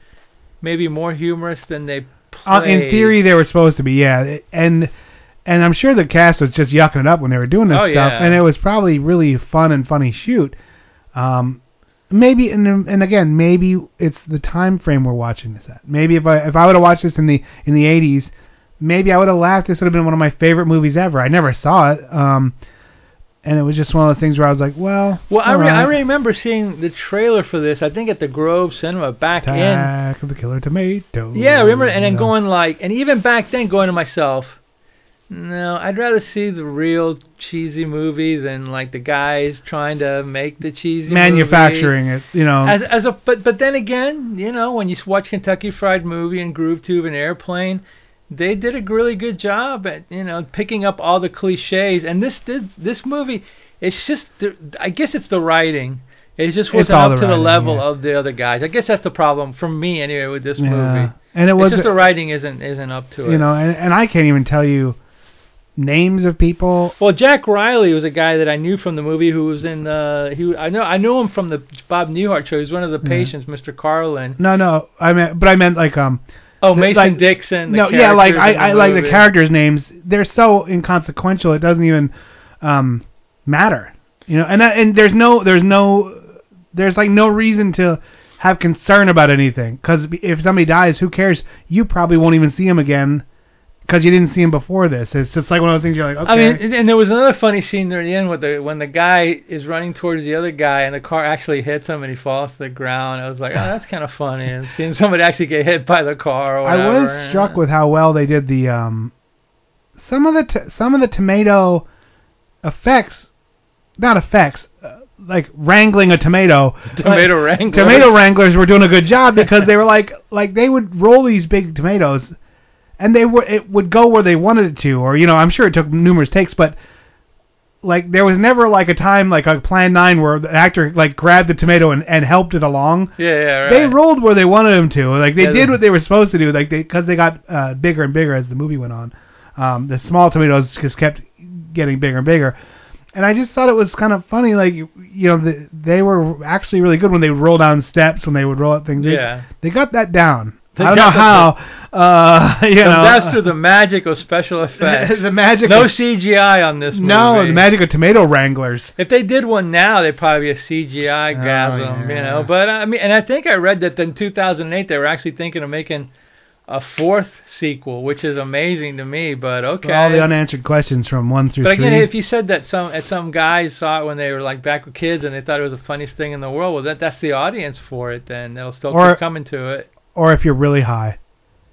Speaker 2: maybe more humorous than they
Speaker 1: Uh, in theory, they were supposed to be, yeah, and and I'm sure the cast was just yucking it up when they were doing this
Speaker 2: Oh,
Speaker 1: stuff,
Speaker 2: yeah.
Speaker 1: and it was probably really fun and funny shoot. Um, maybe and and again, maybe it's the time frame we're watching this at. Maybe if I if I would have watched this in the in the 80s, maybe I would have laughed. This would have been one of my favorite movies ever. I never saw it. Um, and it was just one of those things where I was like, well,
Speaker 2: Well, I, re- I remember seeing the trailer for this. I think at the Grove Cinema back in.
Speaker 1: Attack of the Killer Tomato.
Speaker 2: Yeah, I remember, and then going like, and even back then, going to myself, no, I'd rather see the real cheesy movie than like the guys trying to make the cheesy movie.
Speaker 1: manufacturing it, you know.
Speaker 2: As as a but but then again, you know, when you watch Kentucky Fried Movie and Groove Tube and Airplane, they did a really good job at you know picking up all the cliches. And this did this movie, it's just the, I guess it's the writing. It just wasn't up
Speaker 1: the
Speaker 2: to the level
Speaker 1: yeah.
Speaker 2: of the other guys. I guess that's the problem for me anyway with this
Speaker 1: Yeah.
Speaker 2: movie.
Speaker 1: And it
Speaker 2: It's
Speaker 1: was
Speaker 2: just the writing isn't isn't up to it.
Speaker 1: you know, and, and I can't even tell you names of people.
Speaker 2: Well, Jack Riley was a guy that I knew from the movie who was in uh he I know I knew him from the Bob Newhart show. He was one of the
Speaker 1: Yeah.
Speaker 2: patients, Mr. Carlin.
Speaker 1: No, no, I meant, but I meant like um.
Speaker 2: Oh,
Speaker 1: the-
Speaker 2: Mason
Speaker 1: like-
Speaker 2: Dixon.
Speaker 1: No, yeah, like I, I like the characters' names. They're so inconsequential. It doesn't even um matter. You know, and that, and there's no there's no there's like no reason to have concern about anything because if somebody dies, who cares? You probably won't even see him again because you didn't see him before this. It's just like one of those things you're like, okay.
Speaker 2: I mean, and- there was another funny scene near the end with the when the guy is running towards the other guy and the car actually hits him and he falls to the ground. I was like, oh, that's kind of funny. And seeing somebody actually get hit by the car or
Speaker 1: I was struck with how well they did the um some of the t- some of the tomato effects, not effects, uh, like wrangling a tomato.
Speaker 2: Tomato
Speaker 1: like,
Speaker 2: wranglers.
Speaker 1: Tomato wranglers were doing a good job because they were like like they would roll these big tomatoes, and they would it would go where they wanted it to, or you know I'm sure it took numerous takes, but. Like there was never like a time like a Plan Nine where the actor like grabbed the tomato and, and helped it along
Speaker 2: Yeah, yeah, right.
Speaker 1: they rolled where they wanted them to. Like they
Speaker 2: Yeah,
Speaker 1: did
Speaker 2: they-
Speaker 1: what they were supposed to do. Like they because they got uh, bigger and bigger as the movie went on. Um, the small tomatoes just kept getting bigger and bigger. And I just thought it was kind of funny. Like you know the, they were actually really good when they would roll down steps when they would roll up things. They,
Speaker 2: Yeah.
Speaker 1: they got that down.
Speaker 2: They
Speaker 1: I don't know how. Uh, you know,
Speaker 2: that's through the magic of special effects.
Speaker 1: the magic.
Speaker 2: no
Speaker 1: of,
Speaker 2: CGI on this movie.
Speaker 1: no, the magic of tomato wranglers.
Speaker 2: If they did one now, they'd probably be a CGI
Speaker 1: Oh,
Speaker 2: gasm, you know. But I mean, and I think I read that in 2008 they were actually thinking of making a fourth sequel, which is amazing to me. But okay.
Speaker 1: All the unanswered questions from one through
Speaker 2: but again,
Speaker 1: three.
Speaker 2: if you said that some that some guys saw it when they were like back with kids and they thought it was the funniest thing in the world, well, that that's the audience for it. Then they'll still
Speaker 1: Or-
Speaker 2: keep coming to it.
Speaker 1: Or if you're really high.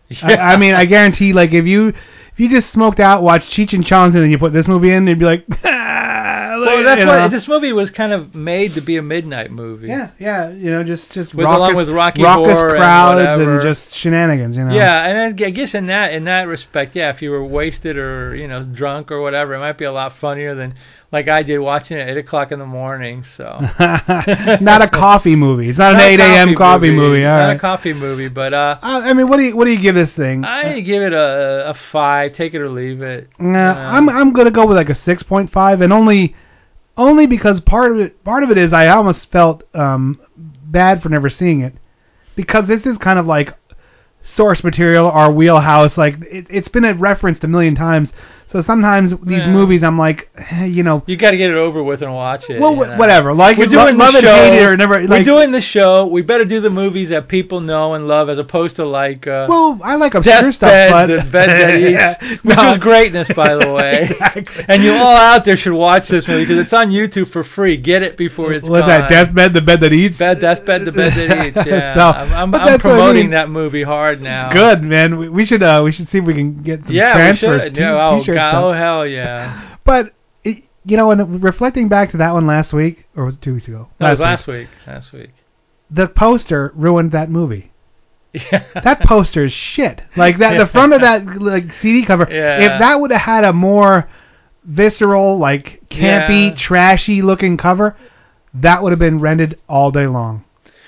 Speaker 2: Yeah.
Speaker 1: I, I mean, I guarantee, like, if you if you just smoked out, watched Cheech and Chong's, and then you put this movie in, they'd be ah, like,
Speaker 2: well, that's
Speaker 1: you
Speaker 2: why
Speaker 1: know.
Speaker 2: this movie was kind of made to be a midnight movie.
Speaker 1: yeah, yeah, you know, just just
Speaker 2: With-
Speaker 1: raucous,
Speaker 2: along with Rocky
Speaker 1: raucous
Speaker 2: crowds and whatever.
Speaker 1: just shenanigans, you know.
Speaker 2: Yeah, and I I guess in that in that respect, yeah, if you were wasted or you know drunk or whatever, it might be a lot funnier than like I did watching it at eight o'clock in the morning. So
Speaker 1: not a coffee movie. It's not, an
Speaker 2: Not a
Speaker 1: 8 a.m. coffee movie. All
Speaker 2: not
Speaker 1: right.
Speaker 2: a coffee movie, but uh,
Speaker 1: I mean, what do you what do you give this thing?
Speaker 2: I give it a a five. Take it or leave it.
Speaker 1: Nah, I'm I'm gonna go with like a six point five, and only only because part of it part of it is I almost felt um bad for never seeing it because this is kind of like source material, our wheelhouse. Like it, it's been referenced a million times. So sometimes these
Speaker 2: Yeah.
Speaker 1: movies, I'm like, eh, you know,
Speaker 2: You got to get it over with and watch it.
Speaker 1: well,
Speaker 2: you know.
Speaker 1: whatever. Like
Speaker 2: We're doing
Speaker 1: love
Speaker 2: the
Speaker 1: it,
Speaker 2: show.
Speaker 1: hate it, or never.
Speaker 2: We're doing the show. We better do the movies that people know and love, as opposed to like uh,
Speaker 1: well, I like obscure stuff,
Speaker 2: Deathbed,
Speaker 1: but
Speaker 2: the bed that eats, which
Speaker 1: No.
Speaker 2: was greatness, by the way.
Speaker 1: Exactly.
Speaker 2: And you all out there should watch this movie because it's on YouTube for free. Get it before it's
Speaker 1: What's
Speaker 2: gone.
Speaker 1: that? Deathbed, the bed that eats.
Speaker 2: Bed, deathbed, the bed that eats. Yeah,
Speaker 1: So,
Speaker 2: I'm, I'm, I'm
Speaker 1: what I
Speaker 2: promoting
Speaker 1: mean.
Speaker 2: that movie hard now.
Speaker 1: Good man. We, we should uh we should see if we can get some
Speaker 2: Yeah, we
Speaker 1: transfers.
Speaker 2: should.
Speaker 1: T-
Speaker 2: oh,
Speaker 1: t-shirt
Speaker 2: God,
Speaker 1: stuff.
Speaker 2: oh hell yeah.
Speaker 1: But it, you know, and reflecting back to that one last week or was it two weeks ago?
Speaker 2: That was last week. Last week.
Speaker 1: The poster ruined that movie.
Speaker 2: Yeah.
Speaker 1: That poster is shit. Like that, the front of that like CD cover.
Speaker 2: Yeah.
Speaker 1: If that would have had a more visceral, like campy,
Speaker 2: Yeah.
Speaker 1: trashy looking cover, that would have been rented all day long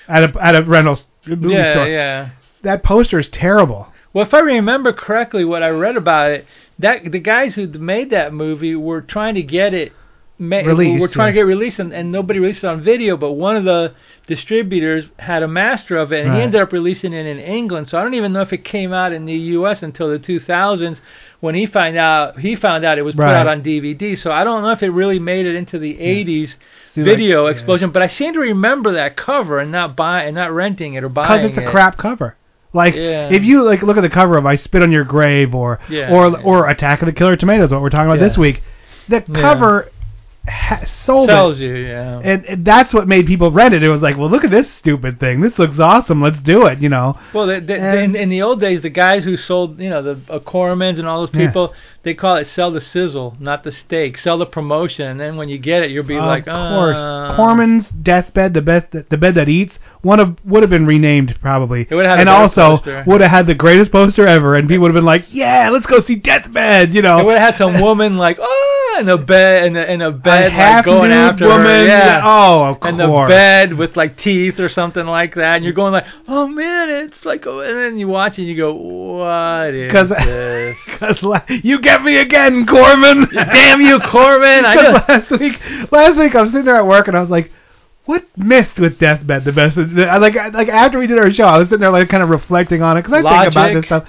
Speaker 1: at a at a rental s- movie
Speaker 2: yeah,
Speaker 1: store.
Speaker 2: yeah.
Speaker 1: That poster is terrible.
Speaker 2: Well, if I remember correctly, what I read about it, that the guys who made that movie were trying to get it. Ma-
Speaker 1: Released,
Speaker 2: were trying
Speaker 1: yeah.
Speaker 2: to get released, and, and nobody released it on video. But one of the distributors had a master of it, and he ended up releasing it in England. So I don't even know if it came out in the U.S. until the 2000s, when he found out he found out it was put
Speaker 1: Right.
Speaker 2: out on DVD. So I don't know if it really made it into the 80s
Speaker 1: See, like,
Speaker 2: video
Speaker 1: yeah.
Speaker 2: explosion. But I seem to remember that cover and not buy and not renting it or buying it because
Speaker 1: it's a
Speaker 2: it.
Speaker 1: crap cover. Like
Speaker 2: Yeah.
Speaker 1: if you like look at the cover of "I Spit on Your Grave" or
Speaker 2: Yeah,
Speaker 1: or
Speaker 2: yeah.
Speaker 1: or "Attack of the Killer Tomatoes," what we're talking about this week, the cover ha- sold
Speaker 2: Sells
Speaker 1: it.
Speaker 2: you, yeah.
Speaker 1: And, and that's what made people rent it. It was like, well, look at this stupid thing. This looks awesome. Let's do it. You know.
Speaker 2: Well,
Speaker 1: And-
Speaker 2: in, in the old days, the guys who sold, you know, the uh, Cormans and all those
Speaker 1: Yeah.
Speaker 2: people, they call it sell the sizzle, not the steak. Sell the promotion, and then when you get it, you'll be
Speaker 1: of
Speaker 2: like,
Speaker 1: course,
Speaker 2: uh,
Speaker 1: Corman's deathbed, the best, the bed that eats, one of would have been renamed probably,
Speaker 2: It would've had
Speaker 1: and also
Speaker 2: poster.
Speaker 1: would have had the greatest poster ever, and people would have been like, yeah, let's go see Deathbed. You know.
Speaker 2: They would have had some woman like, oh, in a bed, in a, in a bed, like going after
Speaker 1: woman,
Speaker 2: her. Yeah.
Speaker 1: oh, of course.
Speaker 2: And the bed with like teeth or something like that, and you're going like, oh man, it's like, oh, and then you watch and you go, what is
Speaker 1: Cause,
Speaker 2: this?
Speaker 1: 'cause la- you get me again, Corman.
Speaker 2: Damn you, Corman! I just,
Speaker 1: last week, last week I was sitting there at work and I was like, what missed with Deathbed the best? Like like after we did our show, I was sitting there like kind of reflecting on it because I think about this stuff,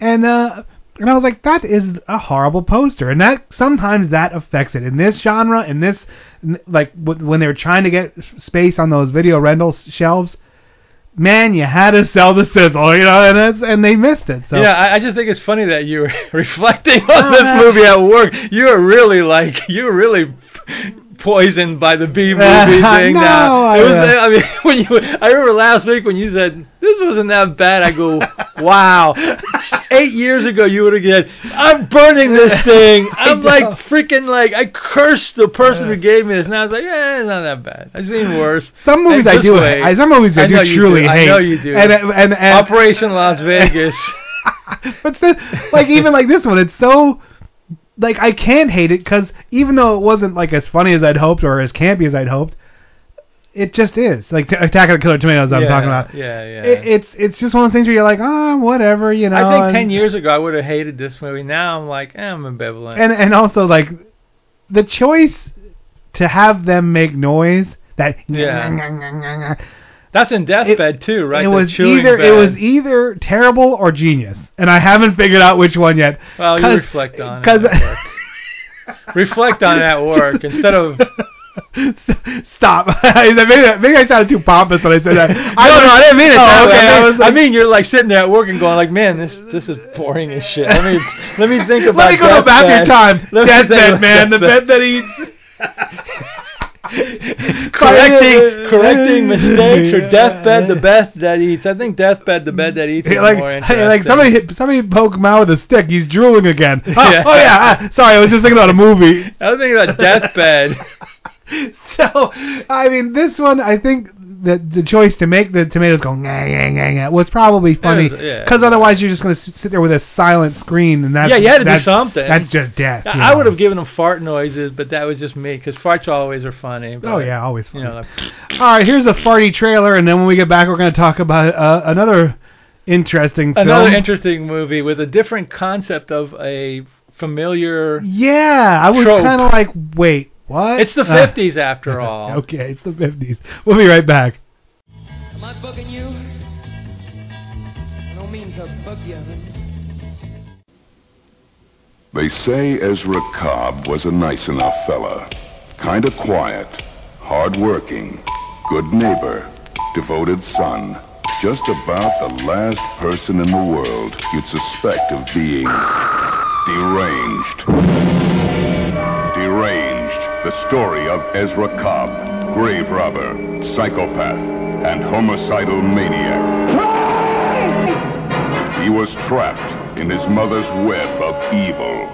Speaker 1: and uh. And I was like, that is a horrible poster, and that sometimes that affects it in this genre, in this, like when they were trying to get space on those video rental shelves, man, you had to sell the sizzle, you know, and that's, and they missed it. So
Speaker 2: Yeah, I, I just think it's funny that you were reflecting on
Speaker 1: Uh,
Speaker 2: this movie at work. You were really like you were really poisoned by the B movie thing.
Speaker 1: no,
Speaker 2: now
Speaker 1: I,
Speaker 2: it was. I mean, when you, I remember last week when you said this wasn't that bad. I go, wow. Eight years ago, you would have said, "I'm burning this thing." I'm like freaking like I cursed the person who gave me this. And I was like, yeah, it's not that bad. I've seen worse.
Speaker 1: Some movies
Speaker 2: And
Speaker 1: I do.
Speaker 2: way-
Speaker 1: I, some movies I,
Speaker 2: I
Speaker 1: do truly
Speaker 2: do. I know you do.
Speaker 1: And and and,
Speaker 2: Operation Las Vegas.
Speaker 1: but like even like this one, it's so like I can't hate it because even though it wasn't like as funny as I'd hoped or as campy as I'd hoped, it just is. Like t- Attack of the Killer Tomatoes, I'm
Speaker 2: yeah,
Speaker 1: talking about.
Speaker 2: Yeah, yeah.
Speaker 1: It, it's it's just one of those things where you're like, ah, whatever, you know.
Speaker 2: I think
Speaker 1: and,
Speaker 2: ten years ago I would have hated this movie. Now I'm like, eh, I'm ambivalent.
Speaker 1: And and also like the choice to have them make noise that
Speaker 2: Yeah. That's in Deathbed too, right?
Speaker 1: It
Speaker 2: The
Speaker 1: was either it was either terrible or genius, and I haven't figured out which one yet.
Speaker 2: Well, you reflect on it.
Speaker 1: 'cause-
Speaker 2: at work. reflect on it at work instead of.
Speaker 1: Stop. maybe, maybe I sounded too pompous when I said that.
Speaker 2: I don't know. I didn't mean it.
Speaker 1: Oh, okay,
Speaker 2: I,
Speaker 1: I
Speaker 2: mean,
Speaker 1: was like-
Speaker 2: I mean, you're like sitting there at work and going like, "Man, this this is boring as shit." Let me let me think about. It.
Speaker 1: Let me go to back your time.
Speaker 2: Let me think
Speaker 1: Deathbed, man. The bed that eats.
Speaker 2: correcting correcting mistakes or deathbed the bed that eats. I think deathbed the bed that eats is
Speaker 1: like, hey, like somebody hit, somebody poke him out with a stick. He's drooling again. Oh
Speaker 2: Yeah.
Speaker 1: oh, yeah. ah, sorry, I was just thinking about a movie.
Speaker 2: I was thinking about deathbed.
Speaker 1: So I mean, this one I think the the choice to make the tomatoes go nah, nah, nah, nah, was probably funny
Speaker 2: was- yeah.
Speaker 1: because otherwise you're just gonna sit there with a silent screen and that's
Speaker 2: yeah, you had to do something.
Speaker 1: That's just death. you
Speaker 2: I would have given them fart noises, but that was just me because farts always are funny. But,
Speaker 1: Oh yeah, always.
Speaker 2: You know, like,
Speaker 1: All right, here's a farty trailer, and then when we get back, we're going to talk about uh, another interesting film.
Speaker 2: another interesting movie with a different concept of a familiar.
Speaker 1: yeah, I was kind of like, wait, what?
Speaker 2: It's the
Speaker 1: Uh,
Speaker 2: 50s after all.
Speaker 1: okay, it's the 50s. We'll be right back.
Speaker 11: Am I bugging you? I don't mean to bug you, honey.
Speaker 12: They say Ezra Cobb was a nice enough fella. Kinda quiet, hard-working, good neighbor, devoted son. Just about the last person in the world you'd suspect of being deranged. Deranged, the story of Ezra Cobb, grave robber, psychopath, and homicidal maniac. He was trapped in his mother's web of evil,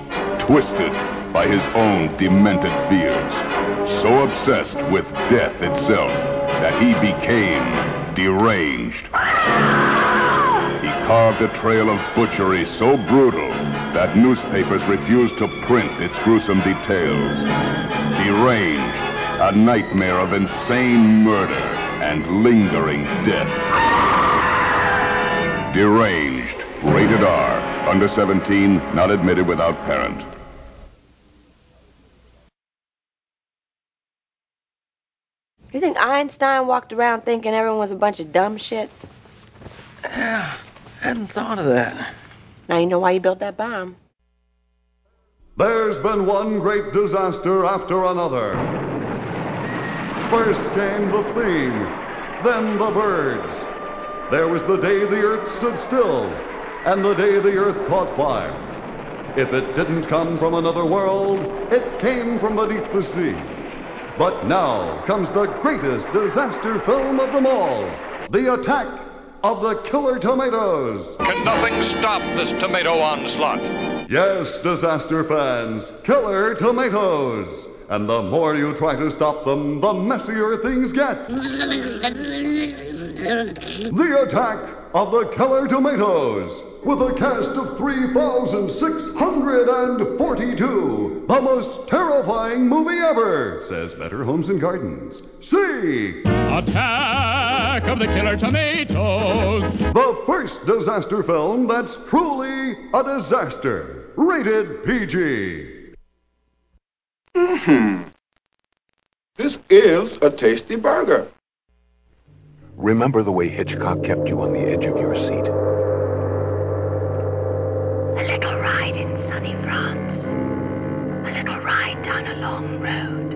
Speaker 12: twisted by his own demented fears, so obsessed with death itself that he became deranged. He carved a trail of butchery so brutal that newspapers refused to print its gruesome details. Deranged, a nightmare of insane murder and lingering death. Deranged. Rated R. Under 17, not admitted without parent.
Speaker 13: You think Einstein walked around thinking everyone was a bunch of dumb shits?
Speaker 9: Yeah, hadn't thought of that.
Speaker 13: Now you know why he built that bomb.
Speaker 14: There's been one great disaster after another. First came the flea, then the birds. There was the day the earth stood still, and the day the earth caught fire. If it didn't come from another world, it came from beneath the sea. But now comes the greatest disaster film of them all The Attack of the Killer Tomatoes.
Speaker 5: Can nothing stop this tomato onslaught?
Speaker 14: Yes, disaster fans, Killer Tomatoes. And the more you try to stop them, the messier things get. The Attack of the Killer Tomatoes. With a cast of 3,642. The most terrifying movie ever, says Better Homes and Gardens. See
Speaker 15: Attack of the Killer Tomatoes.
Speaker 14: the first disaster film that's truly a disaster. Rated PG.
Speaker 12: Hmm. This is a tasty burger.
Speaker 5: Remember the way Hitchcock kept you on the edge of your seat.
Speaker 16: A little ride in sunny France. A little ride down a long road.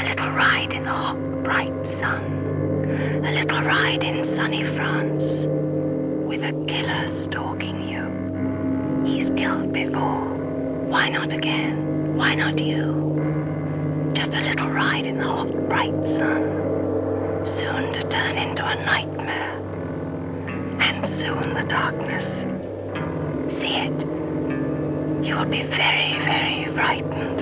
Speaker 16: A little ride in the hot, bright sun. A little ride in sunny France. With a killer stalking you. He's killed before. Why not again? Why not you? Just a little ride in the hot, bright sun. Soon to turn into a nightmare. And soon the darkness. See it. You will be very, very frightened.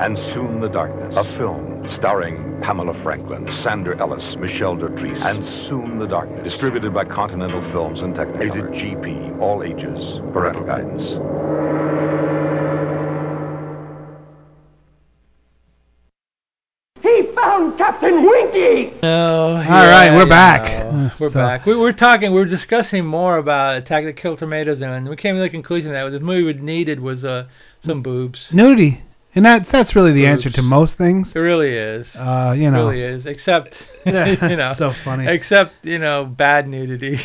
Speaker 5: And Soon the Darkness, a film starring Pamela Franklin, Sandor Elès, Michele Dotrice, and Soon the Darkness, distributed by Continental Films and Technicolor. Rated GP, all ages, parental guidance.
Speaker 15: Captain Winky!
Speaker 2: No.
Speaker 1: All right, we're back.
Speaker 2: no. We're
Speaker 1: So-
Speaker 2: back. We were talking. We were discussing more about Attack of the Killer Tomatoes, and we came to the conclusion that what the movie would needed was uh, some boobs.
Speaker 1: Nudity. And that's that's really the answer to most things.
Speaker 2: It really is.
Speaker 1: Uh, you know.
Speaker 2: it really is. Except,
Speaker 1: Yeah,
Speaker 2: you know,
Speaker 1: so funny.
Speaker 2: Except, you know, bad nudity.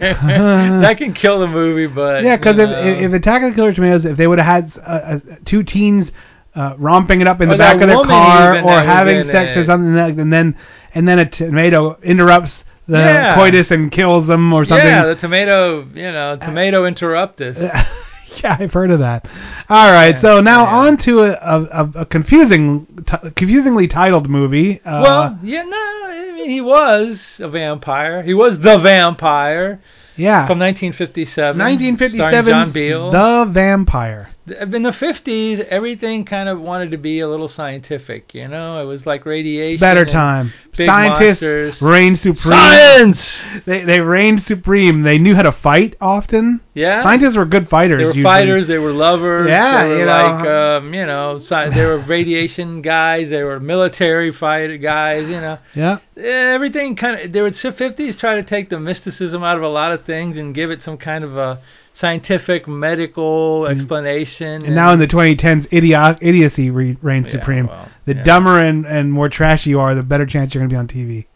Speaker 2: that can kill the movie, but
Speaker 1: Yeah, because if, if Attack of the Killer Tomatoes, if they would have had uh, uh, two teens uh, romping it up in
Speaker 2: Or
Speaker 1: the back of their car or having
Speaker 2: in
Speaker 1: sex or something, like, and then and then a tomato interrupts the
Speaker 2: Yeah.
Speaker 1: coitus and kills them or something.
Speaker 2: Yeah, the tomato, you know, tomato interrupt us.
Speaker 1: yeah, I've heard of that. All right, so now on to a, a, a confusing, t- confusingly titled movie. Uh,
Speaker 2: well, yeah, no, I mean he was a vampire. He was the vampire.
Speaker 1: Yeah.
Speaker 2: From 1957.
Speaker 1: 1957,
Speaker 2: John Beal.
Speaker 1: The Vampire.
Speaker 2: In the 50s, everything kind of wanted to be a little scientific, you know? It was like radiation.
Speaker 1: Better time. Scientists
Speaker 2: monsters.
Speaker 1: reign supreme.
Speaker 2: Science!
Speaker 1: They they reigned supreme. They knew how to fight often.
Speaker 2: Yeah.
Speaker 1: Scientists were good fighters.
Speaker 2: They were
Speaker 1: usually.
Speaker 2: fighters. They were lovers.
Speaker 1: Yeah,
Speaker 2: they were
Speaker 1: you know.
Speaker 2: like um, you know, sci- they were radiation guys. They were military fighter guys. You know,
Speaker 1: Yeah.
Speaker 2: everything kind of. They would fifties try to take the mysticism out of a lot of things and give it some kind of a scientific, medical explanation.
Speaker 1: Mm. And now in the 2010s, idiot, idiocy re- reigns supreme. the
Speaker 2: yeah.
Speaker 1: dumber and, and more trashy you are, the better chance you're going to be on TV.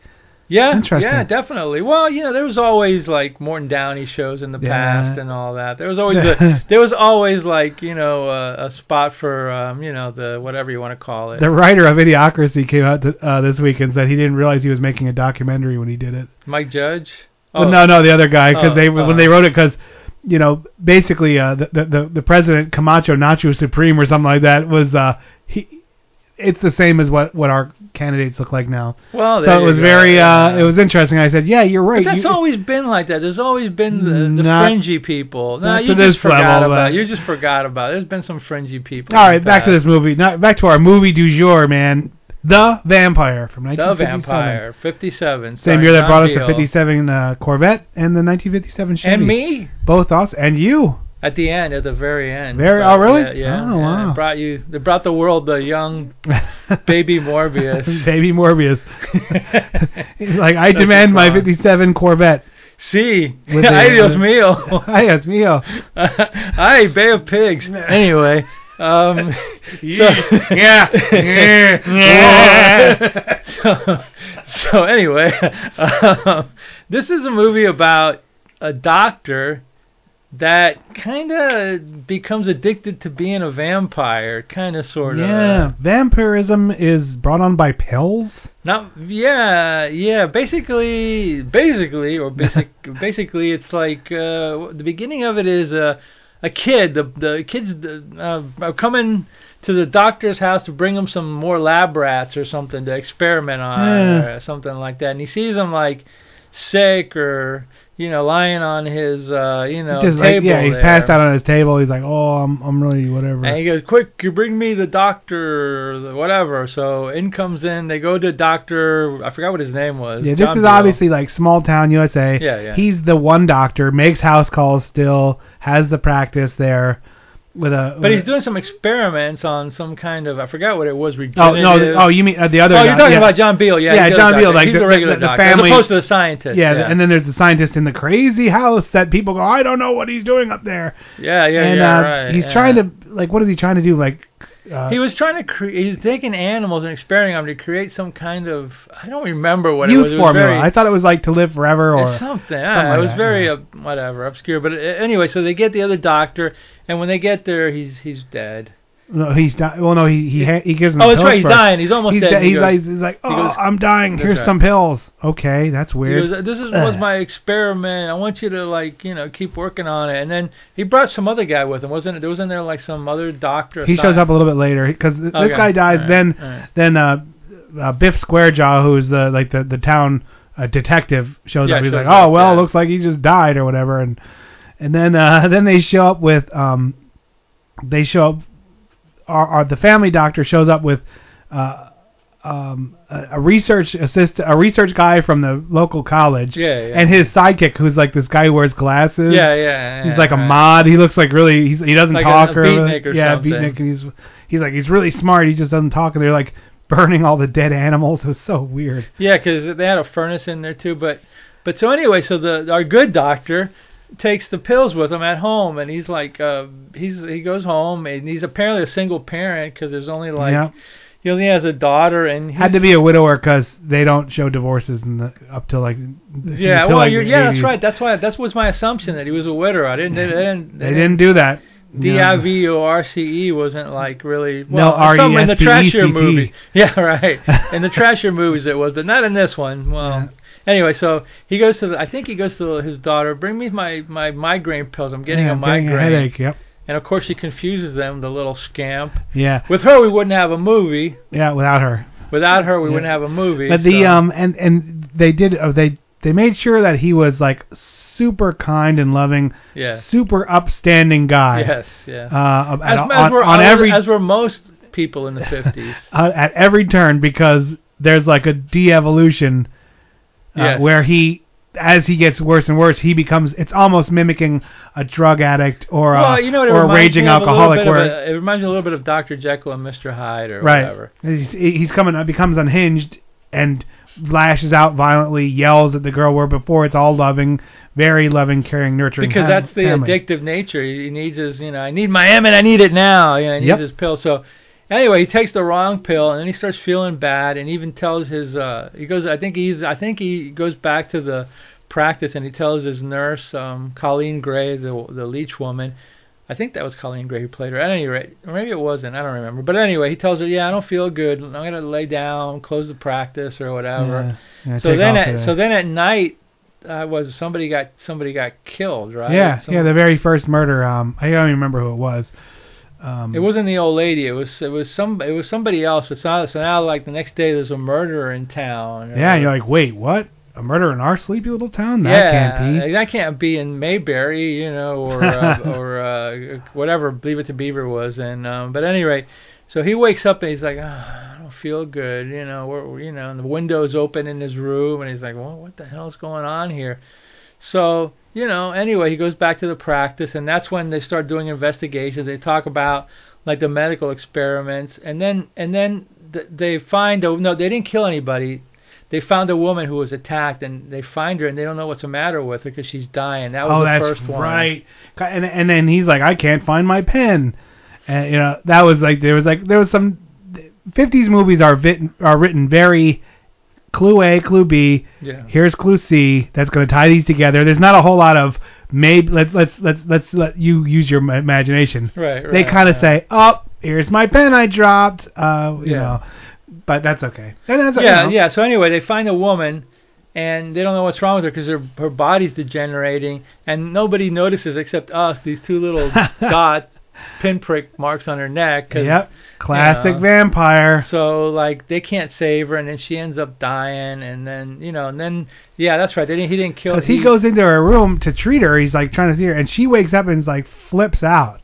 Speaker 2: Yeah, yeah, definitely. Well, you know, there was always like Morton Downey shows in the
Speaker 1: Yeah.
Speaker 2: past and all that. There was always a, there was always like you know a, a spot for um, you know the whatever you want to call it.
Speaker 1: The writer of Idiocracy came out to, uh, this week and said he didn't realize he was making a documentary when he did it.
Speaker 2: Mike Judge.
Speaker 1: Well, no, no, the other guy, because
Speaker 2: Oh,
Speaker 1: they
Speaker 2: oh.
Speaker 1: when they wrote it, because you know, basically, uh, the, the the president Camacho Nacho Supreme or something like that was uh he. It's the same as what what our candidates look like now.
Speaker 2: Well,
Speaker 1: so it was
Speaker 2: go,
Speaker 1: very uh it was interesting. I said, yeah, you're right.
Speaker 2: But that's
Speaker 1: You-
Speaker 2: always been like that. There's always been the, the
Speaker 1: Not-
Speaker 2: fringy people. No, you just forgot
Speaker 1: level,
Speaker 2: about.
Speaker 1: but-
Speaker 2: You just forgot about. There's been some fringy people.
Speaker 1: All right,
Speaker 2: in
Speaker 1: right,
Speaker 2: the
Speaker 1: back to this movie. Not back to our movie du jour, man. The Vampire from
Speaker 2: The
Speaker 1: 1957.
Speaker 2: Vampire, 57.
Speaker 1: Same year that brought us the 57 uh, Corvette and the 1957 Chevy.
Speaker 2: And me
Speaker 1: Both us and you.
Speaker 2: at the end, at the very end.
Speaker 1: Very- oh, really?
Speaker 2: Yeah, yeah,
Speaker 1: Oh,
Speaker 2: yeah.
Speaker 1: wow.
Speaker 2: It brought you. They brought the world the young baby Morbius.
Speaker 1: Baby Morbius. He's like, I
Speaker 2: That's
Speaker 1: demand my
Speaker 2: fun.
Speaker 1: 57 Corvette.
Speaker 2: See,
Speaker 1: With the-
Speaker 2: adios
Speaker 1: with-
Speaker 2: mio.
Speaker 1: Adios mio.
Speaker 2: Hi, Bay of Pigs. Anyway, um, so,
Speaker 1: Yeah. Yeah.
Speaker 2: so, so anyway, um, this is a movie about a doctor that kind of becomes addicted to being a vampire, kind of, sort of.
Speaker 1: Yeah, vampirism is brought on by pills.
Speaker 2: Not yeah, yeah. Basically, basically, or basic, basically, it's like uh, the beginning of it is a a kid. The the kids uh, are coming to the doctor's house to bring him some more lab rats or something to experiment on
Speaker 1: Yeah.
Speaker 2: or something like that. And he sees them like sick or you know lying on his uh, you know
Speaker 1: just like
Speaker 2: table
Speaker 1: yeah, he's
Speaker 2: there.
Speaker 1: passed out on his table. He's like, oh, I'm I'm really whatever.
Speaker 2: And he goes, "Quick, you bring me the doctor, whatever." So in comes in. They go to doctor. I forgot what his name was.
Speaker 1: Yeah, this
Speaker 2: John
Speaker 1: is
Speaker 2: Bill.
Speaker 1: obviously like small town USA.
Speaker 2: Yeah, yeah.
Speaker 1: He's the one doctor, makes house calls still, has the practice there with a.
Speaker 2: But
Speaker 1: with
Speaker 2: he's
Speaker 1: a-
Speaker 2: doing some experiments on some kind of I forgot what it was.
Speaker 1: Oh no! Oh, you mean uh, the other?
Speaker 2: Oh, you're talking
Speaker 1: yeah.
Speaker 2: about John Beal. Yeah,
Speaker 1: yeah, John
Speaker 2: Beal,
Speaker 1: like
Speaker 2: he's
Speaker 1: the,
Speaker 2: the regular
Speaker 1: the, the
Speaker 2: doctor,
Speaker 1: family,
Speaker 2: as opposed to the scientist.
Speaker 1: Yeah,
Speaker 2: yeah.
Speaker 1: and then there's the scientist in the crazy house that people go, I don't know what he's doing up there.
Speaker 2: yeah, yeah,
Speaker 1: and
Speaker 2: yeah,
Speaker 1: uh,
Speaker 2: right.
Speaker 1: he's
Speaker 2: yeah.
Speaker 1: trying to like, what is he trying to do? Like, uh,
Speaker 2: He was trying to create. He's taking animals and experimenting on them to create some kind of. I don't remember what it was. It was
Speaker 1: formula.
Speaker 2: very,
Speaker 1: I thought it was like to live forever or
Speaker 2: something.
Speaker 1: something
Speaker 2: ah,
Speaker 1: like
Speaker 2: it was
Speaker 1: that,
Speaker 2: very
Speaker 1: yeah.
Speaker 2: uh, whatever obscure. But uh, anyway, so they get the other doctor, and when they get there, he's he's dead.
Speaker 1: No, he's di- Well, no, he he ha- he gives him.
Speaker 2: Oh, that's right, he's
Speaker 1: first.
Speaker 2: dying. He's almost
Speaker 1: he's
Speaker 2: dead.
Speaker 1: di-
Speaker 2: He
Speaker 1: he's
Speaker 2: goes-
Speaker 1: like, he's like, oh,
Speaker 2: he goes-
Speaker 1: I'm dying. Here's
Speaker 2: right.
Speaker 1: some pills. Okay, that's weird.
Speaker 2: goes, this is was my experiment. I want you to like you know keep working on it. And then he brought some other guy with him, wasn't it? There wasn't there like some other doctor.
Speaker 1: he shows up a little bit later because th- this guy dies.
Speaker 2: alright,
Speaker 1: then
Speaker 2: alright.
Speaker 1: then uh, uh, Biff Squarejaw, who's the like the the town uh, detective, shows
Speaker 2: Yeah,
Speaker 1: up. He's
Speaker 2: shows
Speaker 1: like,
Speaker 2: up,
Speaker 1: oh well,
Speaker 2: yeah.
Speaker 1: looks like he just died or whatever. And and then uh, then they show up with um they show up. Our, our the family doctor shows up with. Uh, um, a, a research assist, a research guy from the local college,
Speaker 2: Yeah, yeah.
Speaker 1: and his sidekick, who's like this guy who wears glasses.
Speaker 2: Yeah, yeah,
Speaker 1: He's
Speaker 2: yeah,
Speaker 1: like a mod. He looks like really. He's, he doesn't
Speaker 2: Like
Speaker 1: talk
Speaker 2: a
Speaker 1: or
Speaker 2: beatnik or
Speaker 1: yeah,
Speaker 2: something.
Speaker 1: beatnik. He's he's like he's really smart. He just doesn't talk. And they're like burning all the dead animals. It was so weird.
Speaker 2: Yeah, because they had a furnace in there too. But but so anyway, so the our good doctor takes the pills with him at home, and he's like uh he's he goes home and he's apparently a single parent because there's only like
Speaker 1: Yeah.
Speaker 2: he only has a daughter and
Speaker 1: Had to be a widower because they don't show divorces in the up till like
Speaker 2: yeah
Speaker 1: until,
Speaker 2: well
Speaker 1: like,
Speaker 2: yeah that's right that's why that was my assumption that he was a widower I didn't they, didn't
Speaker 1: They didn't do that.
Speaker 2: D
Speaker 1: Yeah.
Speaker 2: I V O R C E wasn't like really
Speaker 1: No,
Speaker 2: well in some in the trashier movie. Yeah, right. in the trashier movies it was, but not in this one. Well, anyway, so he goes to the, I think he goes to his daughter, bring me my my migraine pills. I'm getting
Speaker 1: Yeah,
Speaker 2: a
Speaker 1: I'm getting
Speaker 2: migraine.
Speaker 1: a headache. Yep.
Speaker 2: And of course she confuses them, the little scamp.
Speaker 1: Yeah.
Speaker 2: With her we wouldn't have a movie.
Speaker 1: Yeah, without her.
Speaker 2: Without her we
Speaker 1: Yeah.
Speaker 2: wouldn't have a movie.
Speaker 1: But the
Speaker 2: so-
Speaker 1: um and and they did uh, they they made sure that he was like super kind and loving, super upstanding guy.
Speaker 2: Yes, yeah.
Speaker 1: Uh,
Speaker 2: as,
Speaker 1: at,
Speaker 2: as
Speaker 1: on, on every
Speaker 2: as were most people in the 50s.
Speaker 1: uh, at every turn because there's like a de-evolution uh,
Speaker 2: Yes.
Speaker 1: where he as he gets worse and worse he becomes it's almost mimicking a drug addict or a,
Speaker 2: well, you know
Speaker 1: or a raging
Speaker 2: a
Speaker 1: alcoholic
Speaker 2: of
Speaker 1: where
Speaker 2: a- it reminds me a little bit of Dr. Jekyll and Mr. Hyde or
Speaker 1: right
Speaker 2: whatever.
Speaker 1: he's, he's coming becomes unhinged and lashes out violently yells at the girl where before it's all loving very loving caring nurturing
Speaker 2: because that's the
Speaker 1: family.
Speaker 2: addictive nature. He needs his, you know, I need my M and I need it now. You know, he needs
Speaker 1: Yep.
Speaker 2: his pill. So anyway, he takes the wrong pill and then he starts feeling bad and even tells his, uh, he goes, I think he's, I think he goes back to the practice and he tells his nurse, um, Coleen Gray, the the leech woman. I think that was Coleen Gray who played her. At any rate, maybe it wasn't. I don't remember. But anyway, he tells her, "Yeah, I don't feel good. I'm gonna lay down, close the practice, or whatever."
Speaker 1: Yeah. Yeah,
Speaker 2: so then, at, so then at night, uh, was somebody got somebody got killed, right?
Speaker 1: yeah
Speaker 2: Some-
Speaker 1: yeah the very first murder um I don't even remember who it was um
Speaker 2: It wasn't the old lady. It was it was some it was somebody else. It's not, so now like the next day there's a murderer in town. or-
Speaker 1: yeah and you're like wait what a murder in our sleepy little town that
Speaker 2: yeah,
Speaker 1: can't be
Speaker 2: that can't be in Mayberry, you know, or uh, or uh, whatever Leave It to Beaver was. And um, but anyway, so he wakes up and he's like, oh, I don't feel good, you know, we're, you know, and the window's open in his room, and he's like, well, what the hell's going on here? So you know, anyway, he goes back to the practice, and that's when they start doing investigations. They talk about like the medical experiments, and then and then th- they find a, no, they didn't kill anybody. They found a woman who was attacked, and they find her, and they don't know what's the matter with her because she's dying. That was
Speaker 1: oh
Speaker 2: the
Speaker 1: that's
Speaker 2: first one.
Speaker 1: right and and then he's like I can't find my pen and you know that was like there was like there was some 50s movies are written are written very clue A clue B
Speaker 2: Yeah.
Speaker 1: here's clue C that's going to tie these together there's not a whole lot of maybe let's let's let's let's let you use your imagination
Speaker 2: Right, right they
Speaker 1: kind of
Speaker 2: yeah.
Speaker 1: say oh here's my pen I dropped uh you
Speaker 2: Yeah.
Speaker 1: know but that's okay and that's, you
Speaker 2: yeah,
Speaker 1: know,
Speaker 2: yeah. So anyway, they find a woman, and they don't know what's wrong with her because her her body's degenerating, and nobody notices except us. These two little dot pinprick marks on her neck. 'cause,
Speaker 1: Yep. Classic
Speaker 2: you know,
Speaker 1: vampire.
Speaker 2: So like they can't save her, and then she ends up dying, and then you know, and then yeah, that's right. They didn't, he didn't kill.
Speaker 1: Because he goes into her room to treat her. He's like trying to see her, and she wakes up and is like flips out.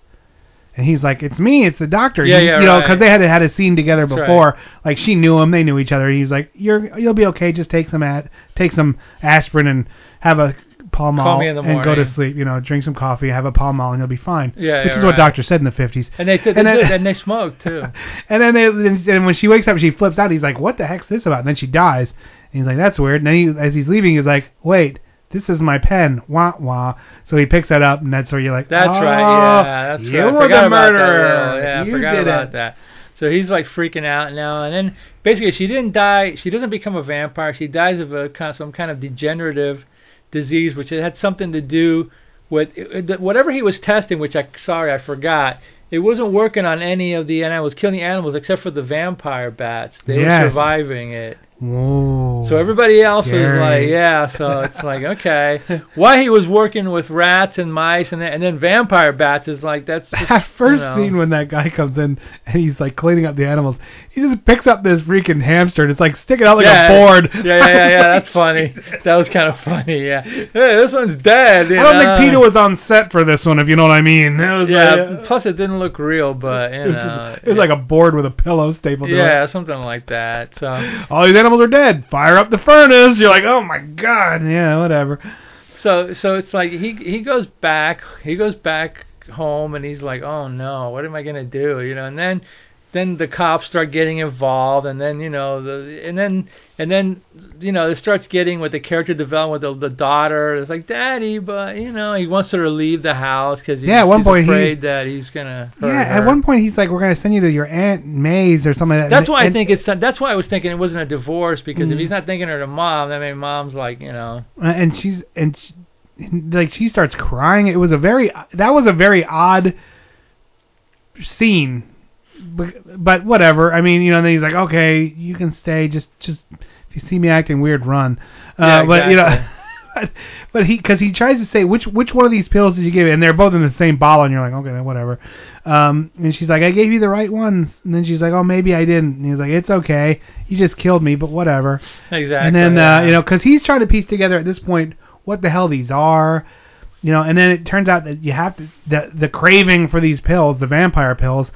Speaker 1: And he's like, "It's me, it's the doctor."
Speaker 2: Yeah,
Speaker 1: you,
Speaker 2: yeah,
Speaker 1: You know,
Speaker 2: right.
Speaker 1: because they had had a scene together
Speaker 2: That's right.
Speaker 1: before. Like she knew him, they knew each other. He's like, "You're, you'll be okay. Just take some at, take some aspirin and have a Pall Mall
Speaker 2: Call me in the
Speaker 1: and go to sleep. You know, drink some coffee, have a Pall Mall, and you'll be fine."
Speaker 2: Yeah,
Speaker 1: which
Speaker 2: yeah,
Speaker 1: is what
Speaker 2: right.
Speaker 1: doctors said in the 50s.
Speaker 2: and they t-
Speaker 1: and
Speaker 2: they
Speaker 1: then-
Speaker 2: and they smoked too.
Speaker 1: And then they, and when she wakes up, she flips out. He's like, "What the heck's this about?" And then she dies. And he's like, "That's weird." And then he, as he's leaving, he's like, "Wait, this is my pen." Wah wah. So he picks that up, and that's where you're like,
Speaker 2: That's
Speaker 1: "Oh,
Speaker 2: right. Yeah, that's
Speaker 1: you
Speaker 2: right. I
Speaker 1: were the murderer.
Speaker 2: yeah,
Speaker 1: you
Speaker 2: forgot
Speaker 1: did
Speaker 2: about
Speaker 1: it."
Speaker 2: that. So he's like freaking out now, and then basically she didn't die. She doesn't become a vampire. She dies of a kind of, some kind of degenerative disease, which it had something to do with it, it- whatever he was testing. Which I sorry I forgot. It wasn't working on any of the, and I was killing the animals except for the vampire bats. They
Speaker 1: Yes.
Speaker 2: were surviving it.
Speaker 1: Whoa.
Speaker 2: So everybody else was like, yeah. So it's like, okay, why he was working with rats and mice and then, and then vampire bats is like that's just,
Speaker 1: That first
Speaker 2: you know.
Speaker 1: scene when that guy comes in and he's like cleaning up the animals, he just picks up this freaking hamster and it's like sticking out like
Speaker 2: yeah,
Speaker 1: a board.
Speaker 2: Yeah, yeah, yeah, yeah. That's funny. That was kind of funny. Yeah. Hey, this one's dead.
Speaker 1: I don't
Speaker 2: know?
Speaker 1: think Peter was on set for this one, if you know what I mean.
Speaker 2: Yeah.
Speaker 1: like,
Speaker 2: plus, it didn't look real, but you
Speaker 1: it was,
Speaker 2: know.
Speaker 1: just- it was like a board with a pillow stapled to
Speaker 2: yeah, something like that. So.
Speaker 1: All these animals are dead. Fire up the furnace. You're like, oh my god. Yeah, whatever.
Speaker 2: So so it's like he he goes back he goes back home and he's like oh no what am I gonna do you know and then then the cops start getting involved and then you know the and then and then you know it starts getting with the character development with the, the daughter it's like daddy but you know he wants her to leave the house because he's,
Speaker 1: Yeah, at one point he-
Speaker 2: afraid that he's gonna
Speaker 1: Yeah, at one point he's like, we're gonna send you to your aunt May's or something. like that.
Speaker 2: That's
Speaker 1: And-
Speaker 2: why I think it's that's why I was thinking it wasn't a divorce because if
Speaker 1: Mm.
Speaker 2: he's not thinking her to mom, that means mom's like you know
Speaker 1: Uh, and she's and she, like she starts crying. It was a very that was a very odd scene, but, but whatever. I mean, you know, and then he's like, okay, you can stay. Just just if you see me acting weird, run. Uh,
Speaker 2: Yeah,
Speaker 1: But you know. But, but he, because he tries to say which which one of these pills did you give? And they're both in the same bottle, and you're like, okay, then whatever. Um, and she's like, I gave you the right ones. And then she's like, oh, maybe I didn't. And he's like, it's okay, you just killed me, but whatever.
Speaker 2: exactly
Speaker 1: And then
Speaker 2: yeah.
Speaker 1: uh, you know, because he's trying to piece together at this point what the hell these are, you know, and then it turns out that you have to the the craving for these pills, the vampire pills,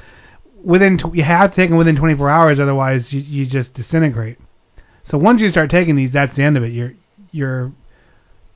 Speaker 1: within tw- you have to take them within 24 hours, otherwise you you just disintegrate. So once you start taking these, that's the end of it. You're you're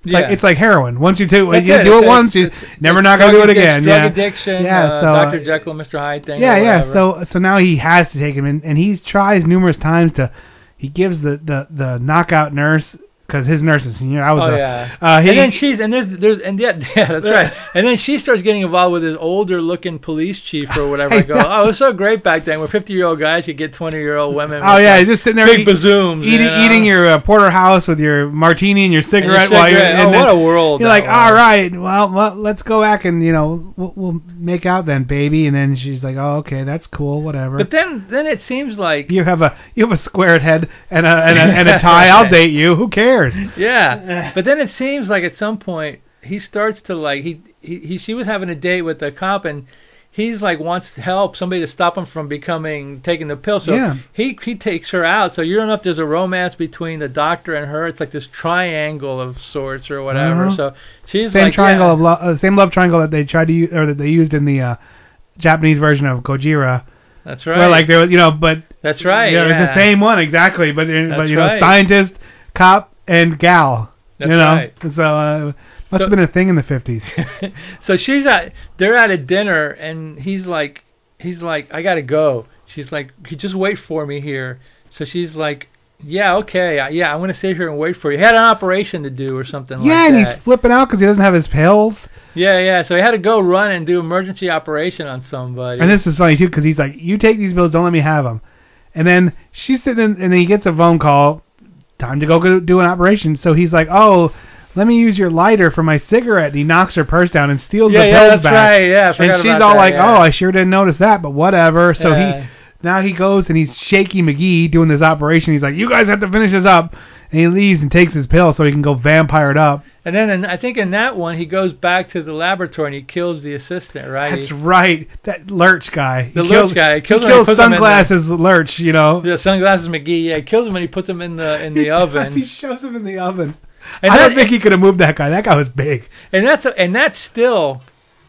Speaker 1: it's like
Speaker 2: Yeah.
Speaker 1: it's like heroin. Once you do you
Speaker 2: it.
Speaker 1: do it
Speaker 2: It's-
Speaker 1: once, you never not gonna do it again.
Speaker 2: Drug
Speaker 1: yeah.
Speaker 2: addiction,
Speaker 1: Yeah.
Speaker 2: uh,
Speaker 1: so
Speaker 2: Dr. Jekyll, Mr. Hyde thing.
Speaker 1: yeah, yeah. So so now he has to take him, and, and he tries numerous times to. He gives the the the knockout nurse because his nurse is you know I was
Speaker 2: oh
Speaker 1: a,
Speaker 2: yeah.
Speaker 1: uh, he,
Speaker 2: and then she's and there's there's and yeah, yeah that's right. And then she starts getting involved with this older looking police chief or whatever. I go, oh, it was so great back then where 50 year old guys could get 20 year old women.
Speaker 1: Oh yeah, just sitting there
Speaker 2: big
Speaker 1: eat-
Speaker 2: bazooms,
Speaker 1: eating
Speaker 2: you know?
Speaker 1: eating your uh, porterhouse with your martini and your cigarette,
Speaker 2: your
Speaker 1: while you're.
Speaker 2: cigarette.
Speaker 1: and
Speaker 2: Oh,
Speaker 1: then
Speaker 2: what a world
Speaker 1: You're like,
Speaker 2: was.
Speaker 1: all right, well, well, let's go back and you know we'll, we'll make out then, baby. And then she's like, oh okay, that's cool, whatever.
Speaker 2: But then then it seems like
Speaker 1: you have a you have a squared head and a and a, and a tie. I'll date you. Who cares?
Speaker 2: yeah. But then it seems like at some point he starts to like he, he he she was having a date with a cop and he's like wants help somebody to stop him from becoming taking the pill so
Speaker 1: Yeah.
Speaker 2: he he takes her out so you don't know if there's a romance between the doctor and her it's like this triangle of sorts or whatever
Speaker 1: Uh-huh.
Speaker 2: so she's
Speaker 1: same
Speaker 2: like
Speaker 1: triangle
Speaker 2: yeah.
Speaker 1: of love, uh, same love triangle that they tried to use or that they used in the uh, Japanese version of Gojira.
Speaker 2: That's right.
Speaker 1: Where like there was, you know, but
Speaker 2: That's right,
Speaker 1: Yeah, it's the same one exactly, but in, but you know,
Speaker 2: right.
Speaker 1: scientist, cop, and gal.
Speaker 2: That's
Speaker 1: you know,
Speaker 2: right.
Speaker 1: so uh, must
Speaker 2: So-
Speaker 1: have been a thing in the fifties.
Speaker 2: so she's at they're at a dinner and he's like he's like I gotta go. She's like, "Could you just wait for me here?" So she's like, "Yeah, okay, yeah, I'm gonna sit here and wait for you." He had an operation to do or something
Speaker 1: yeah,
Speaker 2: like that.
Speaker 1: Yeah, and he's flipping out because he doesn't have his pills.
Speaker 2: Yeah, yeah. So he had to go run and do emergency operation on somebody.
Speaker 1: And this is funny too because he's like, "You take these pills, don't let me have them." And then she's sitting, in, and then he gets a phone call, time to go go do an operation. So he's like, "Oh." Let me use your lighter for my cigarette. And he knocks her purse down and steals
Speaker 2: Yeah,
Speaker 1: the
Speaker 2: yeah,
Speaker 1: pills
Speaker 2: that's
Speaker 1: back.
Speaker 2: right, yeah, I forgot
Speaker 1: and she's all
Speaker 2: that,
Speaker 1: like,
Speaker 2: yeah.
Speaker 1: "Oh, I sure didn't notice that, but whatever." So
Speaker 2: Yeah.
Speaker 1: he now he goes and he's shaky McGee doing this operation. He's like, "You guys have to finish this up." And he leaves and takes his pill so he can go vampired up.
Speaker 2: And then in, I think in that one he goes back to the laboratory and he kills the assistant, right?
Speaker 1: That's right. That Lurch guy.
Speaker 2: The
Speaker 1: He
Speaker 2: Lurch
Speaker 1: kills-
Speaker 2: guy. He
Speaker 1: He
Speaker 2: kills
Speaker 1: kills,
Speaker 2: and him in the-
Speaker 1: sunglasses Lurch. You know.
Speaker 2: The sunglasses McGee. Yeah, he kills him and he puts him in the in the oven.
Speaker 1: he
Speaker 2: oven.
Speaker 1: shoves him in the oven.
Speaker 2: And
Speaker 1: I don't think he could have moved that guy. That guy was big.
Speaker 2: And that's and that's still,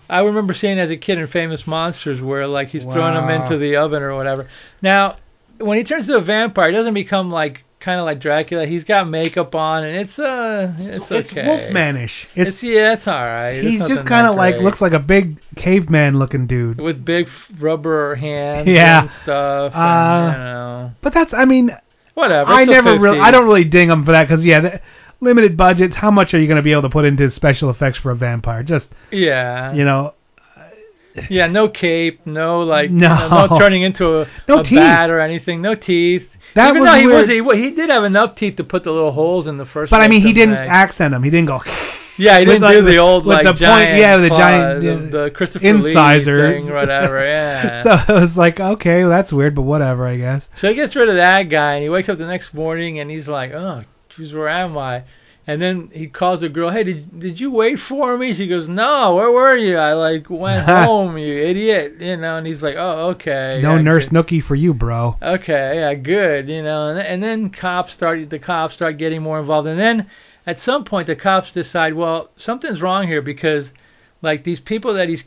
Speaker 2: I remember seeing as a kid in Famous Monsters where like he's throwing him into the oven or whatever. Now, when he turns to a vampire, he doesn't become like kind of like Dracula. He's got makeup on and it's uh it's
Speaker 1: It's
Speaker 2: okay.
Speaker 1: Wolfmanish. It's,
Speaker 2: It's, yeah, it's all right.
Speaker 1: He's just kind of like
Speaker 2: great.
Speaker 1: looks like a big caveman looking dude.
Speaker 2: with big rubber hands
Speaker 1: Yeah.
Speaker 2: and stuff.
Speaker 1: Uh,
Speaker 2: and, you know,
Speaker 1: But that's I mean
Speaker 2: whatever.
Speaker 1: I never really I don't really ding him for that because yeah. The, Limited budgets. How much are you going to be able to put into special effects for a vampire? Just
Speaker 2: Yeah.
Speaker 1: you know,
Speaker 2: Yeah, no cape, no like,
Speaker 1: No.
Speaker 2: you know, no turning into a,
Speaker 1: No
Speaker 2: a
Speaker 1: teeth.
Speaker 2: bat or anything, no teeth.
Speaker 1: That
Speaker 2: Even
Speaker 1: was
Speaker 2: though he
Speaker 1: weird.
Speaker 2: was, he, wa- he did have enough teeth to put the little holes in the first.
Speaker 1: but I mean, he
Speaker 2: victim's
Speaker 1: didn't accent him. He didn't go.
Speaker 2: Yeah, he didn't
Speaker 1: like-
Speaker 2: do the old
Speaker 1: with
Speaker 2: like
Speaker 1: the point-
Speaker 2: giant,
Speaker 1: yeah, the
Speaker 2: claw-
Speaker 1: giant,
Speaker 2: the, the Christopher Lee
Speaker 1: incisors.
Speaker 2: thing, whatever. Yeah.
Speaker 1: so it was like, okay, well, that's weird, but whatever, I guess.
Speaker 2: So he gets rid of that guy, and he wakes up the next morning, and he's like, "Oh, geez, where am I?" And then he calls the girl, "Hey, did did you wait for me?" She goes, "No, where were you? I like went home, you idiot." You know, and he's like, "Oh, okay."
Speaker 1: No nurse nookie for you, bro.
Speaker 2: Okay, yeah, good. You know, and, and then cops start the cops start getting more involved, and then at some point the cops decide, well, something's wrong here because like these people that he's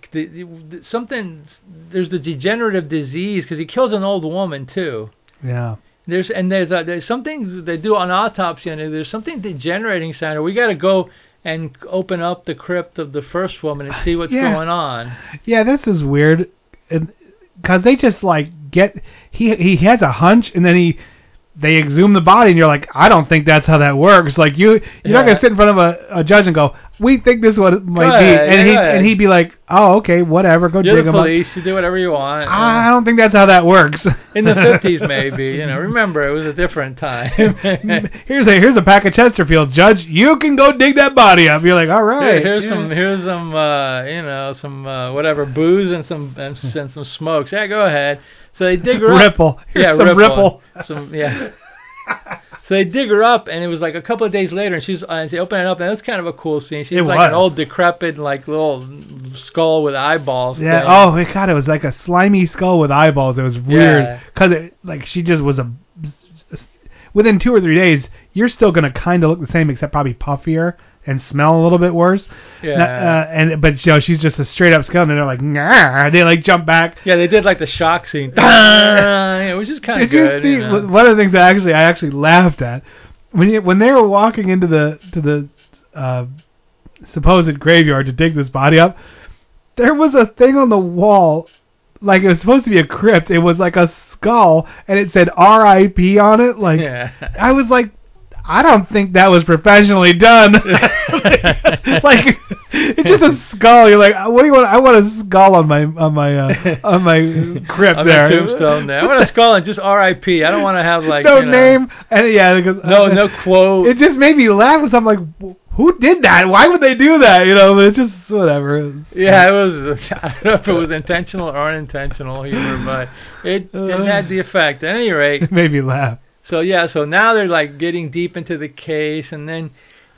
Speaker 2: something there's the degenerative disease because he kills an old woman too.
Speaker 1: Yeah.
Speaker 2: There's and there's a, there's something they do on autopsy and there's something degenerating center. We got to go and open up the crypt of the first woman and see what's
Speaker 1: Yeah.
Speaker 2: going on.
Speaker 1: Yeah, this is weird, because they just like get he he has a hunch and then he they exhume the body and you're like, I don't think that's how that works. Like you you're not gonna sit in front of a, a judge and go, we think this is what it might
Speaker 2: Go
Speaker 1: be,
Speaker 2: ahead,
Speaker 1: and he and he'd be like, oh okay, whatever, go
Speaker 2: You're
Speaker 1: dig
Speaker 2: the
Speaker 1: him up.
Speaker 2: police. You do whatever you want.
Speaker 1: I don't think that's how that works.
Speaker 2: In the 50s, maybe. You know, remember it was a different time.
Speaker 1: here's a here's a pack of Chesterfield, Judge. You can go dig that body up. You're like, all right.
Speaker 2: Here- here's
Speaker 1: yeah.
Speaker 2: some here's some uh, you know some uh, whatever booze and some and, and some smokes. Yeah, go ahead. So they dig her up.
Speaker 1: Ripple. Here's
Speaker 2: yeah,
Speaker 1: some
Speaker 2: ripple.
Speaker 1: Ripple.
Speaker 2: Some yeah. So they dig her up, and it was like a couple of days later, and she's uh, and they open it up, and it was kind of a cool scene. She's
Speaker 1: It
Speaker 2: like
Speaker 1: was.
Speaker 2: an old decrepit, like little skull with eyeballs.
Speaker 1: Yeah.
Speaker 2: thing.
Speaker 1: Oh my god, it was like a slimy skull with eyeballs. It was weird because it like she just was a. Within two or three days, you're still gonna kind of look the same, except probably puffier and smell a little bit worse.
Speaker 2: Yeah.
Speaker 1: Uh, and but you know she's just a straight up skeleton. And they're like, nah. They like jump back.
Speaker 2: Yeah, they did like the shock scene. it was just kind of
Speaker 1: Did you see
Speaker 2: you know.
Speaker 1: one of the things that actually I actually laughed at when you, when they were walking into the to the uh, supposed graveyard to dig this body up? There was a thing on the wall, like it was supposed to be a crypt. It was like a skull, and it said R.I.P. on it. Like
Speaker 2: Yeah.
Speaker 1: I was like. I don't think that was professionally done. like it's just a skull. You're like, what do you want? I want a skull on my on my uh, on my crypt
Speaker 2: On
Speaker 1: there.
Speaker 2: the tombstone there. I want a skull and just R.I.P. I don't want to have like
Speaker 1: no
Speaker 2: you know,
Speaker 1: name and yeah because
Speaker 2: No, no quote.
Speaker 1: it just made me laugh because I'm like who did that why would they do that you know it's just whatever It was-
Speaker 2: Yeah, it was. I don't know if it was intentional or unintentional humor, but it it had the effect. At any rate,
Speaker 1: it made me laugh
Speaker 2: so yeah, so now they're like getting deep into the case, and then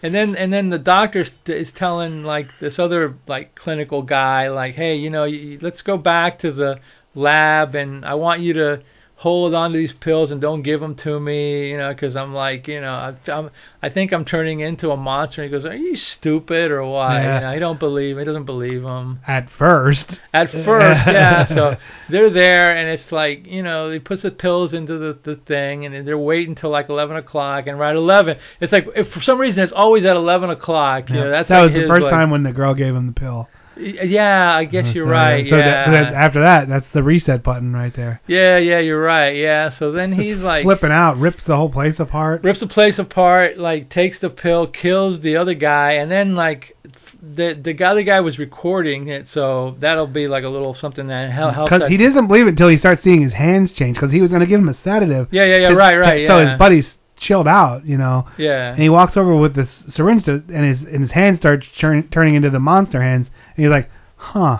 Speaker 2: and then and then the doctor is- telling like this other like clinical guy like, hey, you know, let's go back to the lab, and I want you to hold on to these pills and don't give them to me, you know, because I'm like, you know, I, I'm, I think I'm turning into a monster. And he goes, are you stupid or what?
Speaker 1: Yeah.
Speaker 2: You know, he don't believe. He doesn't believe him.
Speaker 1: at first
Speaker 2: At first, yeah. So they're there, and it's like you know, he puts the pills into the the thing, and they're waiting until like 11 o'clock, and right 11, it's like if for some reason it's always at 11 o'clock. You know, that's
Speaker 1: that
Speaker 2: like
Speaker 1: was the
Speaker 2: his,
Speaker 1: first
Speaker 2: like-
Speaker 1: time when the girl gave him the pill
Speaker 2: Yeah, I guess you're
Speaker 1: So-
Speaker 2: right.
Speaker 1: so
Speaker 2: yeah.
Speaker 1: that, that, after that that's the reset button right there
Speaker 2: yeah, yeah, you're right. Yeah. So then he's like
Speaker 1: flipping out rips the whole place apart
Speaker 2: rips the place apart, like takes the pill, kills the other guy, and then like the the guy the guy was recording it, so that'll be like a little something that helps.
Speaker 1: because he doesn't believe it until he starts seeing his hands change because he was going to give him a sedative
Speaker 2: Yeah, yeah, yeah,
Speaker 1: to-
Speaker 2: right,
Speaker 1: to-
Speaker 2: right,
Speaker 1: so his buddy's chilled out you know
Speaker 2: Yeah.
Speaker 1: and he walks over with this syringe to, and his and his hands start turn, turning into the monster hands and he's like huh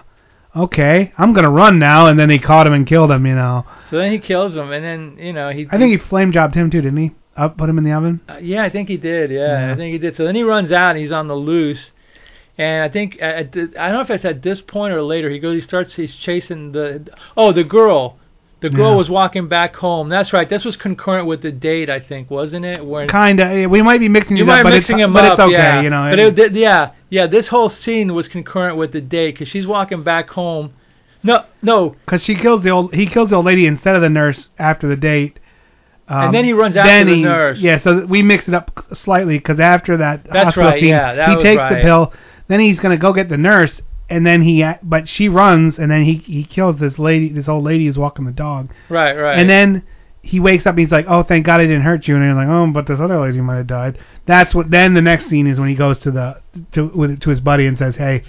Speaker 1: okay i'm gonna run now and then he caught him and killed him you know
Speaker 2: So then he kills him, and then you know he.
Speaker 1: i think he flame jobbed him too didn't he Uh, put him in the oven.
Speaker 2: Uh, yeah, I think he did. Yeah,
Speaker 1: Yeah.
Speaker 2: I think he did. So then he runs out and he's on the loose. And I think at, at I don't know if it's at this point or later. He goes. He starts. He's chasing the. Oh, the girl. The girl
Speaker 1: Yeah.
Speaker 2: was walking back home. That's right. This was concurrent with the date, I think, wasn't it? When
Speaker 1: Kinda. We might be mixing
Speaker 2: you might
Speaker 1: up,
Speaker 2: mixing
Speaker 1: it's
Speaker 2: them
Speaker 1: but
Speaker 2: up.
Speaker 1: it's okay.
Speaker 2: yeah.
Speaker 1: You know.
Speaker 2: But it, th- yeah, yeah. This whole scene was concurrent with the date because she's walking back home. No, no.
Speaker 1: Because she kills the old, he kills the old lady instead of the nurse after the date. Um,
Speaker 2: And then he runs after
Speaker 1: then
Speaker 2: the nurse.
Speaker 1: Yeah, so we mix it up slightly because after that
Speaker 2: That's
Speaker 1: hospital
Speaker 2: right,
Speaker 1: scene,
Speaker 2: yeah,
Speaker 1: he takes
Speaker 2: right.
Speaker 1: the pill. Then he's gonna go get the nurse, and then he, but she runs, and then he he kills this lady, this old lady who's walking the dog.
Speaker 2: Right, right.
Speaker 1: And then he wakes up and he's like, "Oh, thank God I didn't hurt you." And he's like, "Oh, but this other lady might have died." That's what. Then the next scene is when he goes to the to to his buddy and says, "Hey,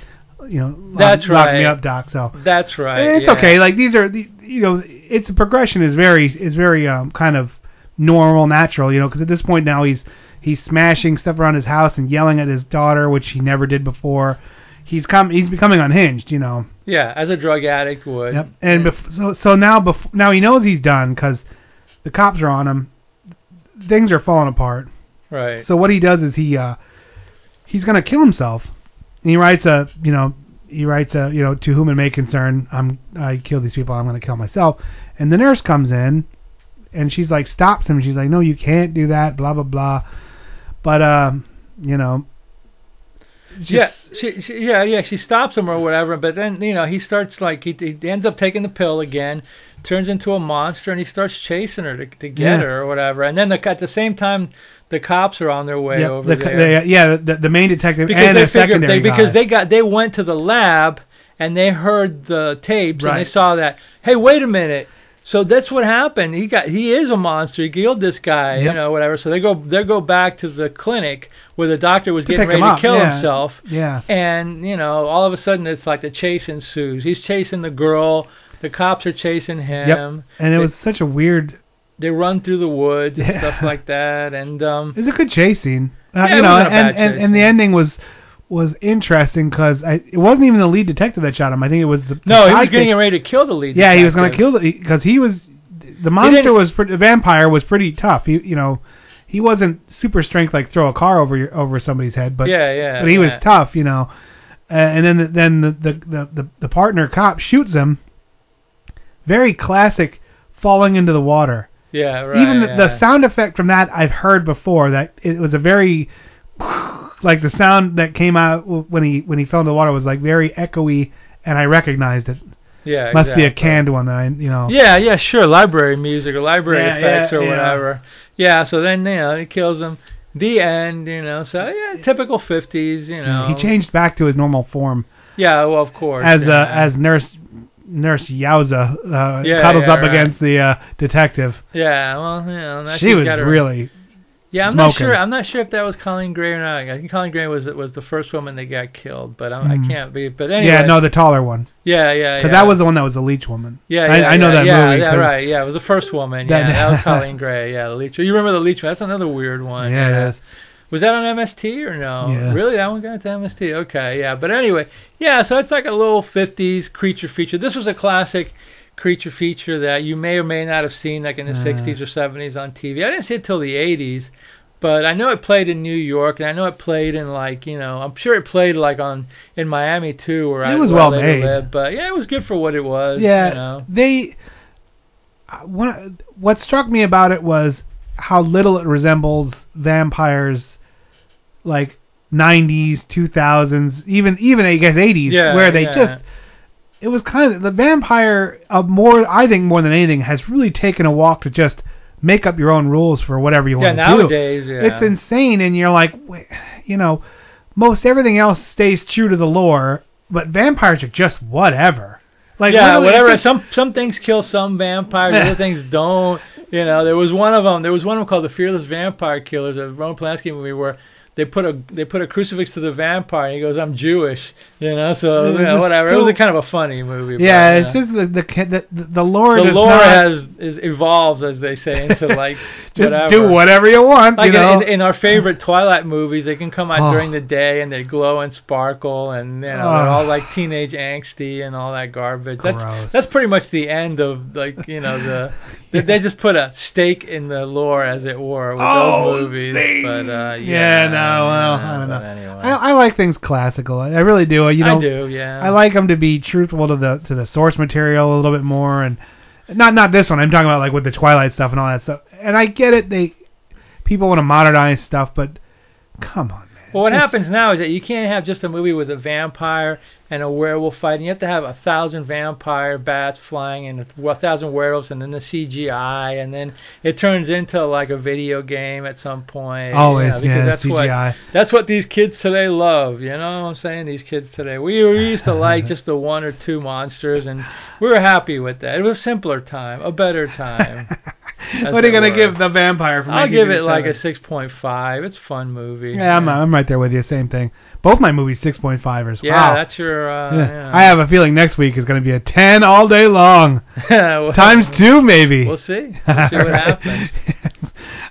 Speaker 1: you know, lock,
Speaker 2: That's
Speaker 1: lock me up, doc." So
Speaker 2: That's right.
Speaker 1: it's
Speaker 2: yeah.
Speaker 1: okay. Like these are the you know, it's the progression is very is very um kind of normal, natural. You know, because at this point now he's he's smashing stuff around his house and yelling at his daughter, which he never did before. He's come he's becoming unhinged. You know.
Speaker 2: Yeah, as a drug addict would.
Speaker 1: Yep. And bef- so so now bef- now he knows he's done because the cops are on him. Things are falling apart.
Speaker 2: Right.
Speaker 1: So what he does is he uh he's gonna kill himself. And he writes a you know he writes a you know to whom it may concern I'm I kill these people I'm gonna kill myself. And the nurse comes in and she's like stops him. She's like no you can't do that blah blah blah. But um you know
Speaker 2: yeah, she, she, yeah, yeah. She stops him or whatever, but then you know he starts like he, he ends up taking the pill again, turns into a monster, and he starts chasing her to, to get
Speaker 1: Yeah.
Speaker 2: her or whatever. And then the, at the same time, the cops are on their way
Speaker 1: yeah,
Speaker 2: over
Speaker 1: the,
Speaker 2: there
Speaker 1: the- yeah the, the main detective
Speaker 2: because
Speaker 1: and
Speaker 2: they
Speaker 1: a
Speaker 2: figured
Speaker 1: secondary
Speaker 2: they, because
Speaker 1: guy.
Speaker 2: they got they went to the lab and they heard the tapes and they saw that. Hey, wait a minute. So that's what happened. He got he is a monster. He killed this guy, you know, whatever. So they go they go back to the clinic where the doctor was
Speaker 1: To
Speaker 2: getting ready to kill
Speaker 1: yeah.
Speaker 2: himself.
Speaker 1: Yeah.
Speaker 2: And you know, all of a sudden it's like the chase ensues. He's chasing the girl. The cops are chasing him.
Speaker 1: Yep. And it was such a weird.
Speaker 2: they run through the woods and
Speaker 1: Yeah.
Speaker 2: stuff like that. And um,
Speaker 1: It's a good chase scene. Uh,
Speaker 2: Yeah,
Speaker 1: you know, and,
Speaker 2: bad
Speaker 1: and,
Speaker 2: chase
Speaker 1: and the ending was was interesting because it wasn't even the lead detective that shot him. I think it was the
Speaker 2: no, he was getting ready to kill the lead.
Speaker 1: Yeah, he was going to kill the because he was the monster was pretty, the vampire was pretty tough. He you know he wasn't super strength like throw a car over your over somebody's head, but
Speaker 2: Yeah, yeah,
Speaker 1: but he was tough, you know. Uh, and then then the the, the the the partner cop shoots him. Very classic falling into the water.
Speaker 2: Yeah, right.
Speaker 1: Even the,
Speaker 2: yeah.
Speaker 1: the sound effect from that I've heard before. That it was a very like the sound that came out when he when he fell into the water was like very echoey, and I recognized it.
Speaker 2: Yeah,
Speaker 1: must be a canned one that I you know.
Speaker 2: Yeah, yeah, sure. Library music or library
Speaker 1: Yeah,
Speaker 2: effects
Speaker 1: yeah,
Speaker 2: or whatever. Yeah, so then you know he kills him. The end, you know. So yeah, typical fifties, you know.
Speaker 1: He changed back to his normal form
Speaker 2: Yeah, well, of course.
Speaker 1: as
Speaker 2: yeah.
Speaker 1: uh, as nurse nurse Yowza uh,
Speaker 2: Yeah,
Speaker 1: cuddles
Speaker 2: yeah,
Speaker 1: up
Speaker 2: right.
Speaker 1: against the uh, detective.
Speaker 2: Yeah, well, you know.
Speaker 1: She was really
Speaker 2: Yeah, I'm not sure. I'm not sure if that was Coleen Gray or not. I think Coleen Gray was was the first woman that got killed, but I'm,
Speaker 1: Mm.
Speaker 2: I can't be. But anyway.
Speaker 1: yeah no the taller one
Speaker 2: Yeah, yeah,
Speaker 1: because
Speaker 2: yeah.
Speaker 1: that was the one that was the leech woman.
Speaker 2: Yeah,
Speaker 1: I,
Speaker 2: yeah,
Speaker 1: I know
Speaker 2: yeah,
Speaker 1: that
Speaker 2: yeah,
Speaker 1: movie.
Speaker 2: Yeah, right. Yeah, it was the first woman.
Speaker 1: That-
Speaker 2: yeah, that was Coleen Gray. Yeah, the leech. You remember the leech? That's another weird one.
Speaker 1: Yeah, it is.
Speaker 2: Was that on MST or no?
Speaker 1: Yeah.
Speaker 2: Really, that one got to MST? Okay, yeah. But anyway, yeah. So it's like a little '50s creature feature. This was a classic creature feature that you may or may not have seen, like in the
Speaker 1: Uh.
Speaker 2: '60s or '70s on TV. I didn't see it till the '80s. But I know it played in New York, and I know it played in like you know I'm sure it played like on in Miami too, where
Speaker 1: It
Speaker 2: I
Speaker 1: was well made.
Speaker 2: lived. But yeah, it was good for what it was.
Speaker 1: Yeah,
Speaker 2: you know.
Speaker 1: they. uh, One, what struck me about it was how little it resembles vampires, like '90s, 2000s, even even I guess '80s,
Speaker 2: Yeah,
Speaker 1: where they
Speaker 2: yeah.
Speaker 1: just. It was kind of the vampire. of more, I think, more than anything, has really taken a walk to just make up your own rules for whatever you
Speaker 2: Yeah,
Speaker 1: want to do.
Speaker 2: nowadays, yeah.
Speaker 1: It's insane, and you're like, you know, most everything else stays true to the lore, but vampires are just whatever. Like
Speaker 2: yeah, whatever.
Speaker 1: just-
Speaker 2: Some some things kill some vampires, other things don't. You know, there was one of them. There was one of them called the Fearless Vampire Killers, a Roman Polanski movie where they put a they put a crucifix to the vampire, and he goes, "I'm Jewish." You know, so
Speaker 1: It was
Speaker 2: you know,
Speaker 1: just
Speaker 2: whatever. it was a kind of a funny movie.
Speaker 1: Yeah,
Speaker 2: but,
Speaker 1: it's just the the the, the, lore.
Speaker 2: the lore
Speaker 1: not
Speaker 2: has is evolves as they say into like
Speaker 1: just
Speaker 2: whatever.
Speaker 1: do whatever you want.
Speaker 2: Like
Speaker 1: you know,
Speaker 2: in, in our favorite Twilight movies, they can come out
Speaker 1: Oh.
Speaker 2: during the day and they glow and sparkle, and you know they're
Speaker 1: Oh.
Speaker 2: all like teenage angsty and all that garbage.
Speaker 1: Gross.
Speaker 2: That's that's pretty much the end of like you know the They, they just put a stake in the lore, as it were, with
Speaker 1: Oh,
Speaker 2: those movies. But uh, yeah,
Speaker 1: Yeah, no, well, I don't know.
Speaker 2: Anyway.
Speaker 1: I, I like things classical. I, I really do. You
Speaker 2: I do, yeah.
Speaker 1: I like them to be truthful to the to the source material a little bit more, and not not this one. I'm talking about like with the Twilight stuff and all that stuff. And I get it. They people want to modernize stuff, but come on.
Speaker 2: Well, what happens now is that you can't have just a movie with a vampire and a werewolf fighting. You have to have a thousand vampire bats flying and a thousand werewolves, and then the CGI, and then it turns into like a video game at some point.
Speaker 1: Always,
Speaker 2: because
Speaker 1: yeah,
Speaker 2: that's
Speaker 1: CGI.
Speaker 2: what that's what these kids today love. You know what I'm saying? These kids today. We, we used to like just the one or two monsters, and we were happy with that. It was a simpler time, a better time.
Speaker 1: what are you gonna
Speaker 2: were.
Speaker 1: give the vampire from
Speaker 2: I'll give it like a 6.5. It's a fun movie.
Speaker 1: Yeah, I'm, I'm right there with you. Same thing. Both my movies 6.5ers.
Speaker 2: Yeah,
Speaker 1: wow.
Speaker 2: that's your. Uh,
Speaker 1: Yeah.
Speaker 2: yeah.
Speaker 1: I have a feeling next week is going to be a 10 all day long.
Speaker 2: Well,
Speaker 1: Times two, maybe.
Speaker 2: We'll see. We'll see what happens.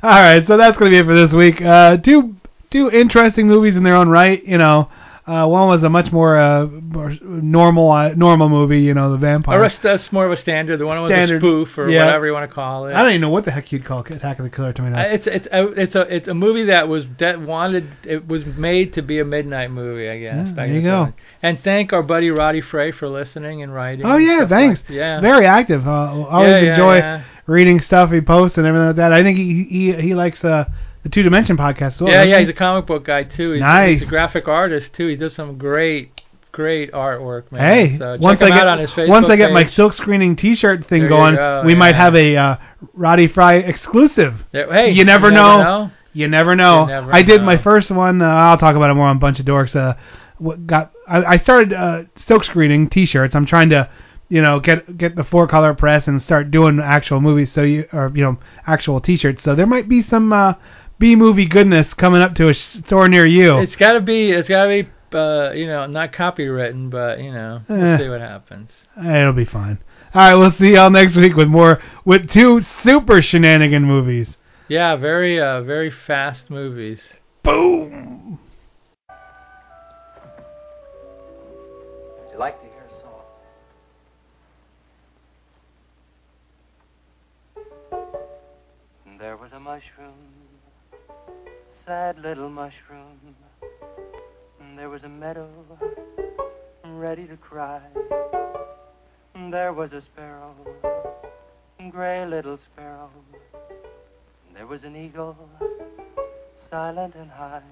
Speaker 1: All right, so that's going to be it for this week. Uh, two two interesting movies in their own right. You know, uh, one was a much more, uh, more normal uh, normal movie. You know, the vampire.
Speaker 2: Or that's- more of a standard. The one was a spoof or
Speaker 1: yeah.
Speaker 2: whatever you want to call it.
Speaker 1: I don't even know what the heck you'd call Attack of the Killer Tomatoes.
Speaker 2: Uh, It's it's a, it's a it's a movie that was that wanted it was made to be a midnight movie, I guess.
Speaker 1: Yeah,
Speaker 2: back
Speaker 1: there you go.
Speaker 2: 70s. And thank our buddy Roddy Frey for listening and writing.
Speaker 1: Oh
Speaker 2: and
Speaker 1: yeah, thanks.
Speaker 2: like- yeah.
Speaker 1: Very active. Uh, always
Speaker 2: Yeah,
Speaker 1: enjoy reading stuff he posts and everything like that. I think he he he likes uh, the Two Dimension podcast as well.
Speaker 2: yeah, yeah,
Speaker 1: he?
Speaker 2: he's a comic book guy too. He's,
Speaker 1: Nice.
Speaker 2: he's a graphic artist too. He does some great, great artwork, man.
Speaker 1: Hey,
Speaker 2: so check
Speaker 1: once I get
Speaker 2: out on his Facebook
Speaker 1: once I get my
Speaker 2: page.
Speaker 1: silk screening T-shirt thing going,
Speaker 2: go,
Speaker 1: we might have a uh, Roddy Fry exclusive.
Speaker 2: There- hey,
Speaker 1: you never,
Speaker 2: you
Speaker 1: know.
Speaker 2: know.
Speaker 1: You never know.
Speaker 2: You never
Speaker 1: I did
Speaker 2: know.
Speaker 1: my first one. Uh, I'll talk about it more on Bunch of Dorks. Uh, what got I, I started uh, silk screening T-shirts. I'm trying to, you know, get get the four color press and start doing actual movies. So you or you know actual T-shirts. So there might be some uh, B movie goodness coming up to a store near you.
Speaker 2: It's got to be. It's got to be. Uh, you know, not copywritten, but you know, we'll
Speaker 1: Eh.
Speaker 2: see what happens.
Speaker 1: It'll be fine. All right, we'll see y'all next week with more with two super shenanigan movies.
Speaker 2: Yeah, very, uh, very fast movies.
Speaker 1: Boom.
Speaker 17: Would you like to hear a song? There was a mushroom, sad little mushroom. There was a meadow, ready to cry. There was a sparrow, gray little sparrow. There was an eagle, silent and high.